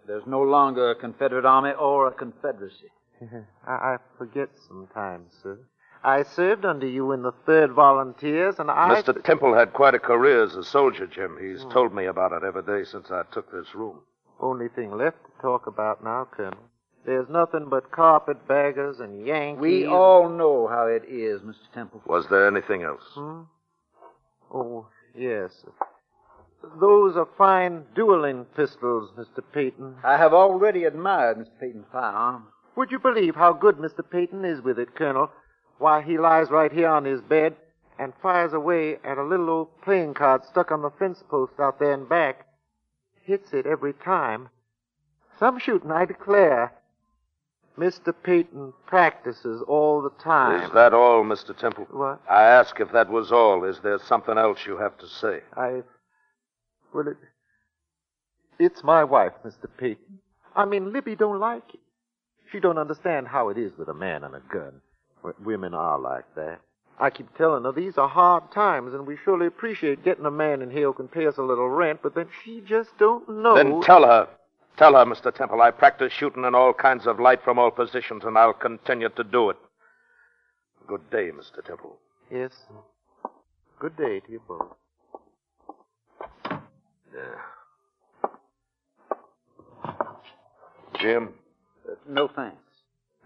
There's no longer a Confederate Army or a Confederacy. I, I forget sometimes, sir. I served under you in the 3rd Volunteers, and I. Mr. Temple had quite a career as a soldier, Jim. He's told me about it every day since I took this room. Only thing left to talk about now, Colonel. There's nothing but carpetbaggers and Yankees. We all know how it is, Mr. Temple. Was there anything else? Hmm? Oh, yes. Those are fine dueling pistols, Mr. Peyton. I have already admired Mr. Peyton's firearm. Would you believe how good Mr. Peyton is with it, Colonel? Why, he lies right here on his bed and fires away at a little old playing card stuck on the fence post out there in back. Hits it every time. Some shooting, I declare. Mr. Peyton practices all the time. Is that all, Mr. Temple? What? I ask if that was all. Is there something else you have to say? I. Well, it. It's my wife, Mr. Peyton. I mean, Libby don't like it. She don't understand how it is with a man and a gun. Women are like that. I keep telling her these are hard times, and we surely appreciate getting a man in here who can pay us a little rent, but then she just don't know. Then tell her. Tell her, Mr. Temple, I practice shooting in all kinds of light from all positions, and I'll continue to do it. Good day, Mr. Temple. Yes. Good day to you both. Yeah. Jim? Uh, no thanks.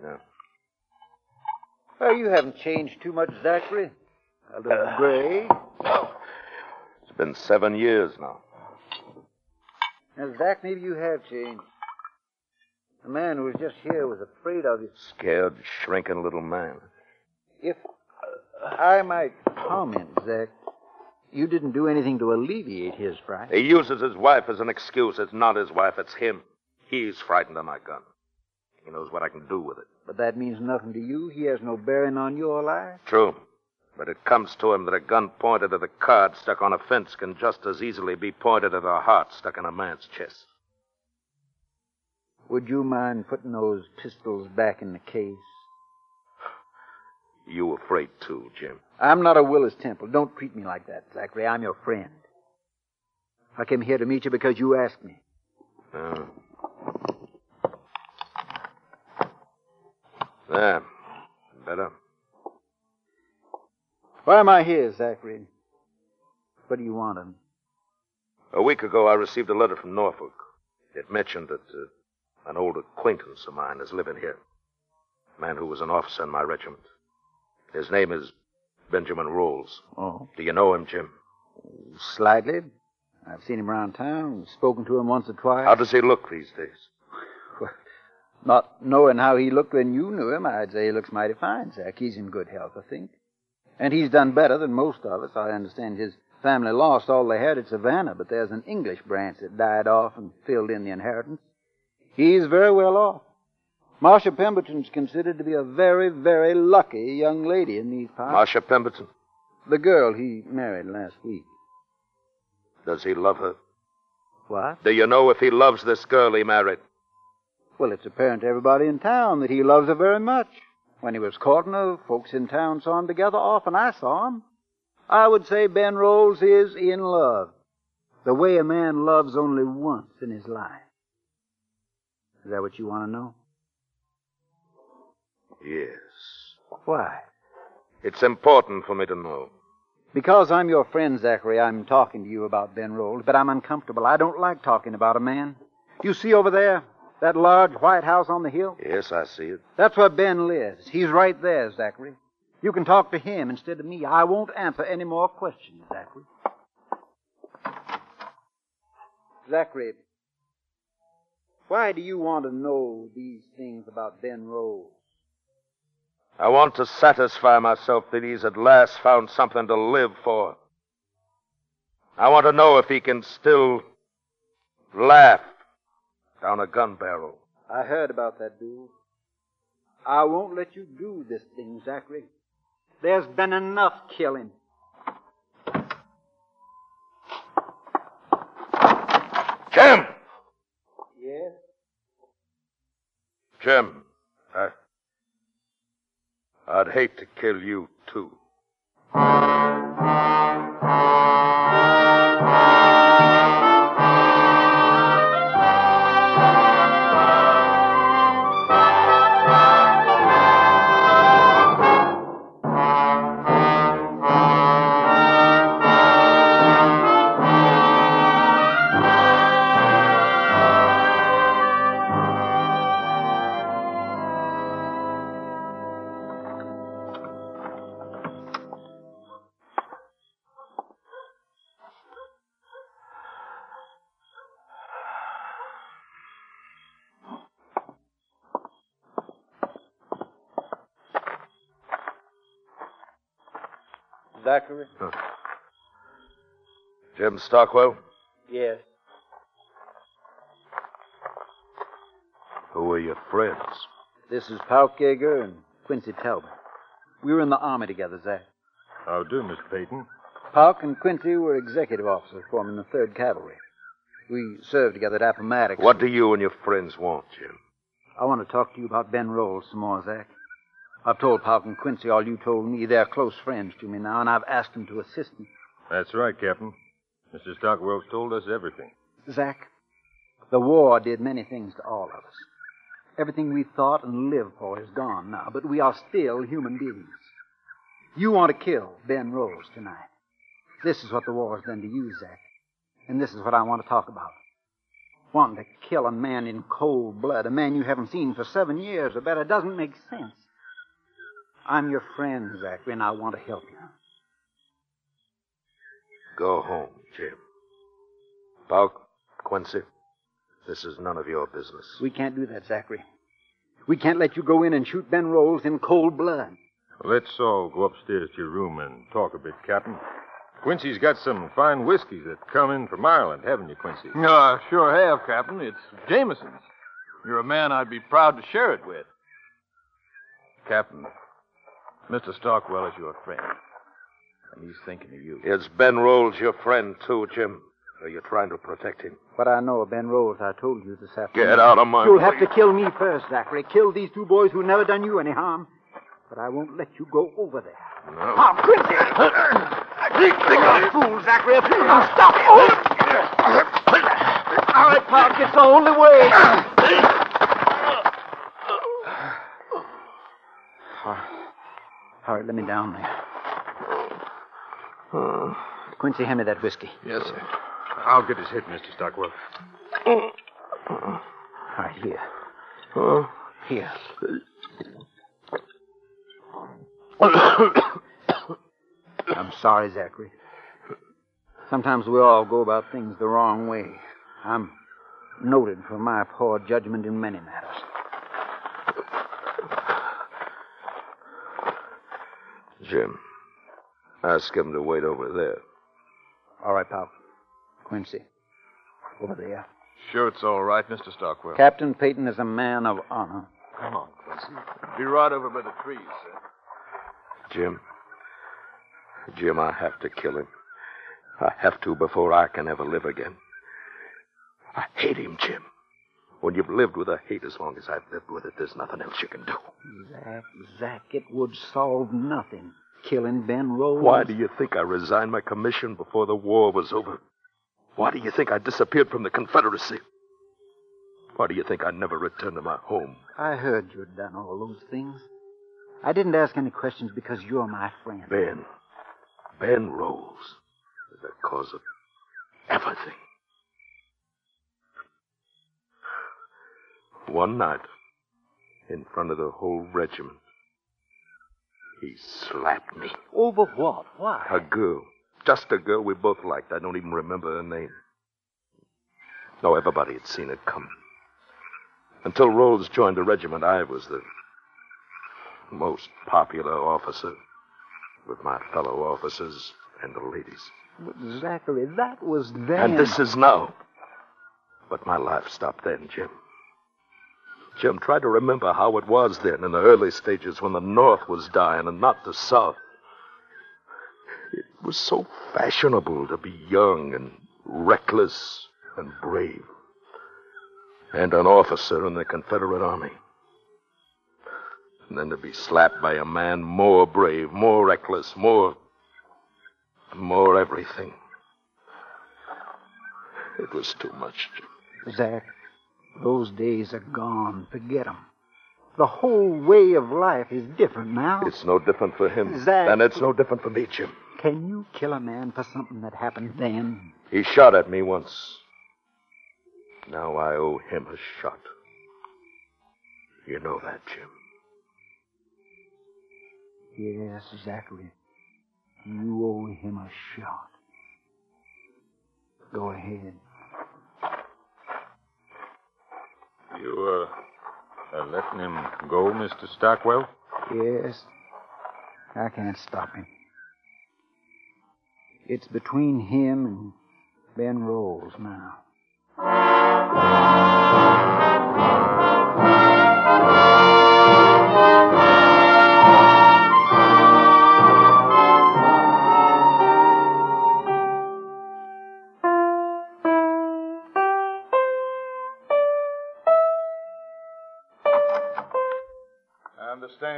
Yeah. Well, you haven't changed too much, Zachary. A little Uh, gray. It's been seven years now. Now, Zach, maybe you have changed. The man who was just here was afraid of you. Scared, shrinking little man. If I might comment, Zach, you didn't do anything to alleviate his fright. He uses his wife as an excuse. It's not his wife, it's him. He's frightened of my gun. He knows what I can do with it. But that means nothing to you. He has no bearing on your life. True. But it comes to him that a gun pointed at a card stuck on a fence can just as easily be pointed at a heart stuck in a man's chest. Would you mind putting those pistols back in the case? You afraid too, Jim. I'm not a Willis Temple. Don't treat me like that, Zachary. I'm your friend. I came here to meet you because you asked me. Yeah. There. Better. Why am I here, Zachary? What do you want of me? A week ago, I received a letter from Norfolk. It mentioned that uh, an old acquaintance of mine is living here. A man who was an officer in my regiment. His name is Benjamin Rolls. Oh. Do you know him, Jim? Slightly. I've seen him around town, spoken to him once or twice. How does he look these days? Not knowing how he looked when you knew him, I'd say he looks mighty fine, Zach. He's in good health, I think. And he's done better than most of us. I understand his family lost all they had at Savannah, but there's an English branch that died off and filled in the inheritance. He's very well off. Marcia Pemberton's considered to be a very, very lucky young lady in these parts. Marcia Pemberton. The girl he married last week. Does he love her? What? Do you know if he loves this girl he married? Well, it's apparent to everybody in town that he loves her very much. When he was courting her, folks in town saw them together often. I saw him. I would say Ben Rolls is in love. The way a man loves only once in his life. Is that what you want to know? Yes. Why? It's important for me to know. Because I'm your friend, Zachary, I'm talking to you about Ben Rolls, but I'm uncomfortable. I don't like talking about a man. You see over there, that large white house on the hill? Yes, I see it. That's where Ben lives. He's right there, Zachary. You can talk to him instead of me. I won't answer any more questions, Zachary. Zachary, why do you want to know these things about Ben Rolls? I want to satisfy myself that he's at last found something to live for. I want to know if he can still laugh down a gun barrel. I heard about that dude. I won't let you do this thing, Zachary. There's been enough killing. Jim! Yes? Jim, I. I'd hate to kill you, too. Jim Stockwell? Yes. Who are your friends? This is Pauk Yeager and Quincy Talbot. We were in the Army together, Zach. How do, Miss Peyton? Pauk and Quincy were executive officers for me in the 3rd Cavalry. We served together at Appomattox. What do you and your friends want, Jim? I want to talk to you about Ben Rolls some more, Zach. I've told Pauk and Quincy all you told me. They're close friends to me now, and I've asked them to assist me. That's right, Captain. Mr. Stockwell's told us everything. Zach, the war did many things to all of us. Everything we thought and lived for is gone now, but we are still human beings. You want to kill Ben Rolls tonight. This is what the war has done to you, Zach. And this is what I want to talk about. Wanting to kill a man in cold blood, a man you haven't seen for seven years or better, doesn't make sense. I'm your friend, Zachary, and I want to help you. Go home, Jim. Pauk, Quincy, this is none of your business. We can't do that, Zachary. We can't let you go in and shoot Ben Rolls in cold blood. Let's all go upstairs to your room and talk a bit, Captain. Quincy's got some fine whiskeys that come in from Ireland, haven't you, Quincy? No, I sure have, Captain. It's Jameson's. You're a man I'd be proud to share it with. Captain, Mr. Stockwell is your friend. And he's thinking of you. It's Ben Rolls your friend, too, Jim? Are you trying to protect him? What I know of Ben Rolls, I told you this afternoon. Get out of my mind. You'll way. have to kill me first, Zachary. Kill these two boys who never done you any harm. But I won't let you go over there. No. Tom, Quincy! You're a fool, Zachary. A fool. Now stop. It! All right, Park, it's the only way. All right, let me down there. Hmm. Quincy, hand me that whiskey. Yes, sir. I'll get his head, Mr. Stockwell. All right, here. Here. I'm sorry, Zachary. Sometimes we all go about things the wrong way. I'm noted for my poor judgment in many matters. Jim, ask him to wait over there. All right, pal. Quincy. Over there. Sure, it's all right, Mr. Stockwell. Captain Peyton is a man of honor. Come on, Quincy. Be right over by the trees, sir. Jim. Jim, I have to kill him. I have to before I can ever live again. I hate him, Jim. When you've lived with a hate as long as I've lived with it, there's nothing else you can do. Zach, Zach, it would solve nothing. Killing Ben Rolls. Why do you think I resigned my commission before the war was over? Why do you think I disappeared from the Confederacy? Why do you think I never returned to my home? I heard you'd done all those things. I didn't ask any questions because you're my friend. Ben. Ben Rolls is the cause of everything. One night, in front of the whole regiment, he slapped me. Over what? Why? A girl. Just a girl we both liked. I don't even remember her name. No, everybody had seen it coming. Until Rolls joined the regiment, I was the most popular officer with my fellow officers and the ladies. But Zachary, that was then. And this is now. But my life stopped then, Jim. Jim, try to remember how it was then in the early stages when the North was dying and not the South. It was so fashionable to be young and reckless and brave. And an officer in the Confederate Army. And then to be slapped by a man more brave, more reckless, more more everything. It was too much. Jim. Zach, those days are gone. Forget 'em. The whole way of life is different now. It's no different for him. Zach- And it's no different for me, Jim. Can you kill a man for something that happened then? He shot at me once. Now I owe him a shot. You know that, Jim. Yes, Zachary. You owe him a shot. Go ahead. You, uh, uh, letting him go, Mr. Stockwell? Yes. I can't stop him. It's between him and Ben Rolls now.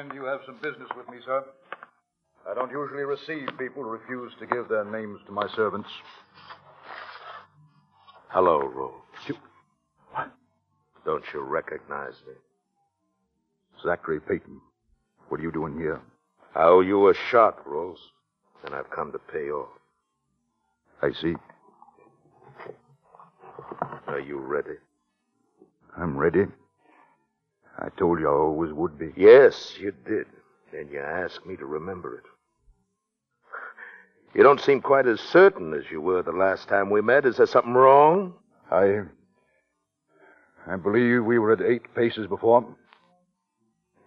Understand you have some business with me, sir. I don't usually receive people who refuse to give their names to my servants. Hello, Rolls. What? Don't you recognize me? Zachary Peyton. What are you doing here? I owe you a shot, Rolls, and I've come to pay off. I see. Are you ready? I'm ready. I told you I always would be. Yes, you did. And you asked me to remember it. You don't seem quite as certain as you were the last time we met. Is there something wrong? I. I believe we were at eight paces before.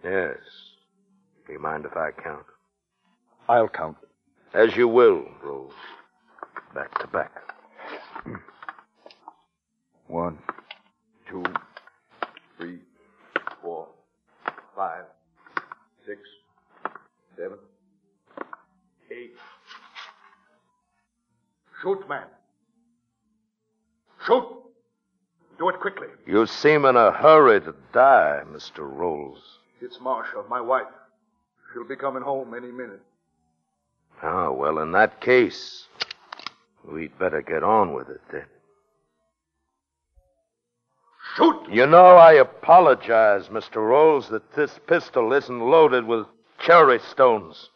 Yes. Do you mind if I count? I'll count. As you will, Rolls. Back to back. One, two, five, six, seven, eight. Shoot, man. Shoot! Do it quickly. You seem in a hurry to die, Mr. Rolls. It's Marcia, my wife. She'll be coming home any minute. Ah, well, in that case, we'd better get on with it then. Shoot! You know, I apologize, Mr. Rolls, that this pistol isn't loaded with cherry stones.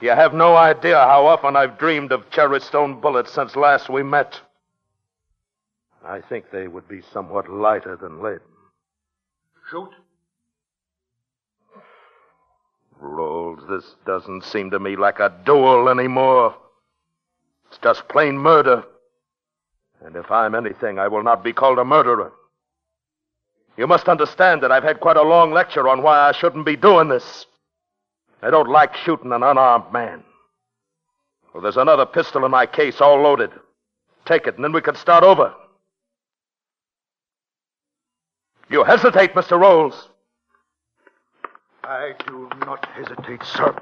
You have no idea how often I've dreamed of cherry stone bullets since last we met. I think they would be somewhat lighter than lead. Shoot? Rolls, this doesn't seem to me like a duel anymore. It's just plain murder. And if I'm anything, I will not be called a murderer. You must understand that I've had quite a long lecture on why I shouldn't be doing this. I don't like shooting an unarmed man. Well, there's another pistol in my case, all loaded. Take it, and then we can start over. You hesitate, Mr. Rolls. I do not hesitate, sir.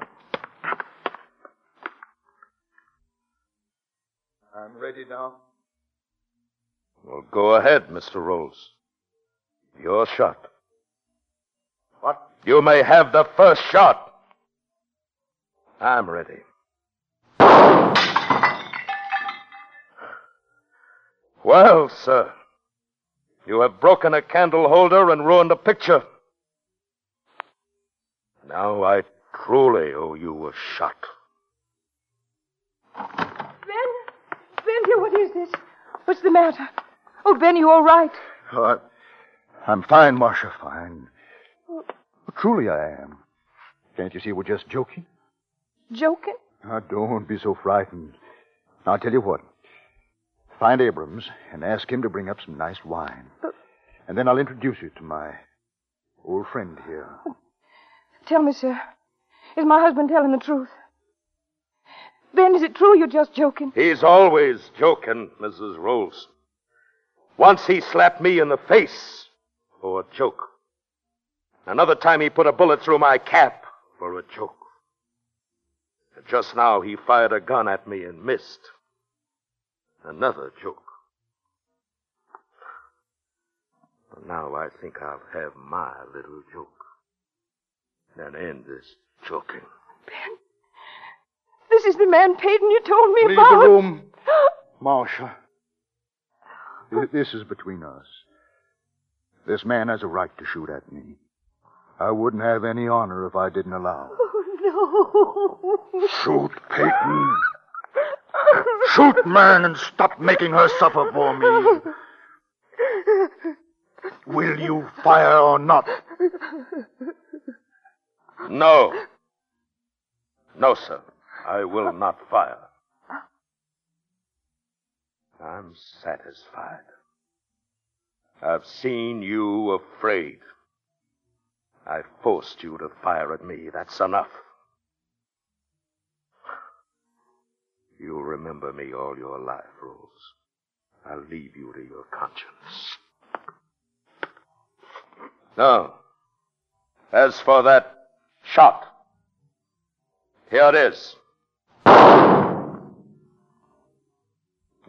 I'm ready now. Well, go ahead, Mr. Rolls. Your shot. What? You may have the first shot. I'm ready. Well, sir, you have broken a candle holder and ruined a picture. Now I truly owe you a shot. Ben, Ben, dear, what is this? What's the matter? Oh, Ben, you all right? Oh, I'm fine, Marcia, fine. Truly I am. Can't you see we're just joking? Joking? Now, don't be so frightened. Now, I'll tell you what. Find Abrams and ask him to bring up some nice wine. And then I'll introduce you to my old friend here. Tell me, sir, is my husband telling the truth? Ben, is it true you're just joking? He's always joking, Mrs. Rolls. Once he slapped me in the face for a joke. Another time he put a bullet through my cap for a joke. And just now he fired a gun at me and missed. Another joke. But now I think I'll have my little joke. And end this joking. The This is the man Peyton you told me Leave about. the room. Marcia. This is between us. This man has a right to shoot at me. I wouldn't have any honor if I didn't allow. Oh No. Shoot, Peyton. Shoot, man, and stop making her suffer for me. Will you fire or not? No. No, sir. I will not fire. I'm satisfied. I've seen you afraid. I forced you to fire at me. That's enough. You'll remember me all your life, Rolls. I'll leave you to your conscience. Now, as for that shot, here it is.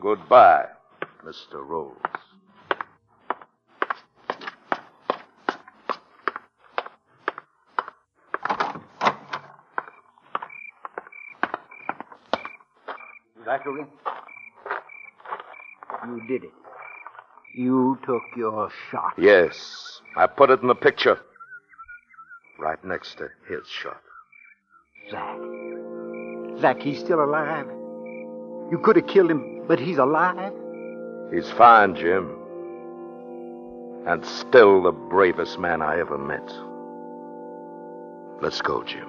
Goodbye, Mr. Rolls. Zachary, you did it. You took your shot. Yes, I put it in the picture. Right next to his shot. Zach. Zach, he's still alive. You could have killed him, but he's alive. He's fine, Jim. And still the bravest man I ever met. Let's go, Jim.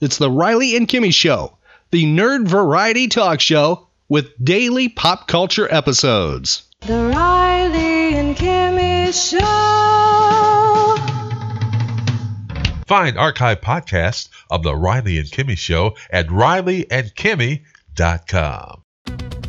It's the Riley and Kimmy Show, the nerd variety talk show with daily pop culture episodes. The Riley and Kimmy Show. Find archive podcasts of The Riley and Kimmy Show at rileyandkimmy.com.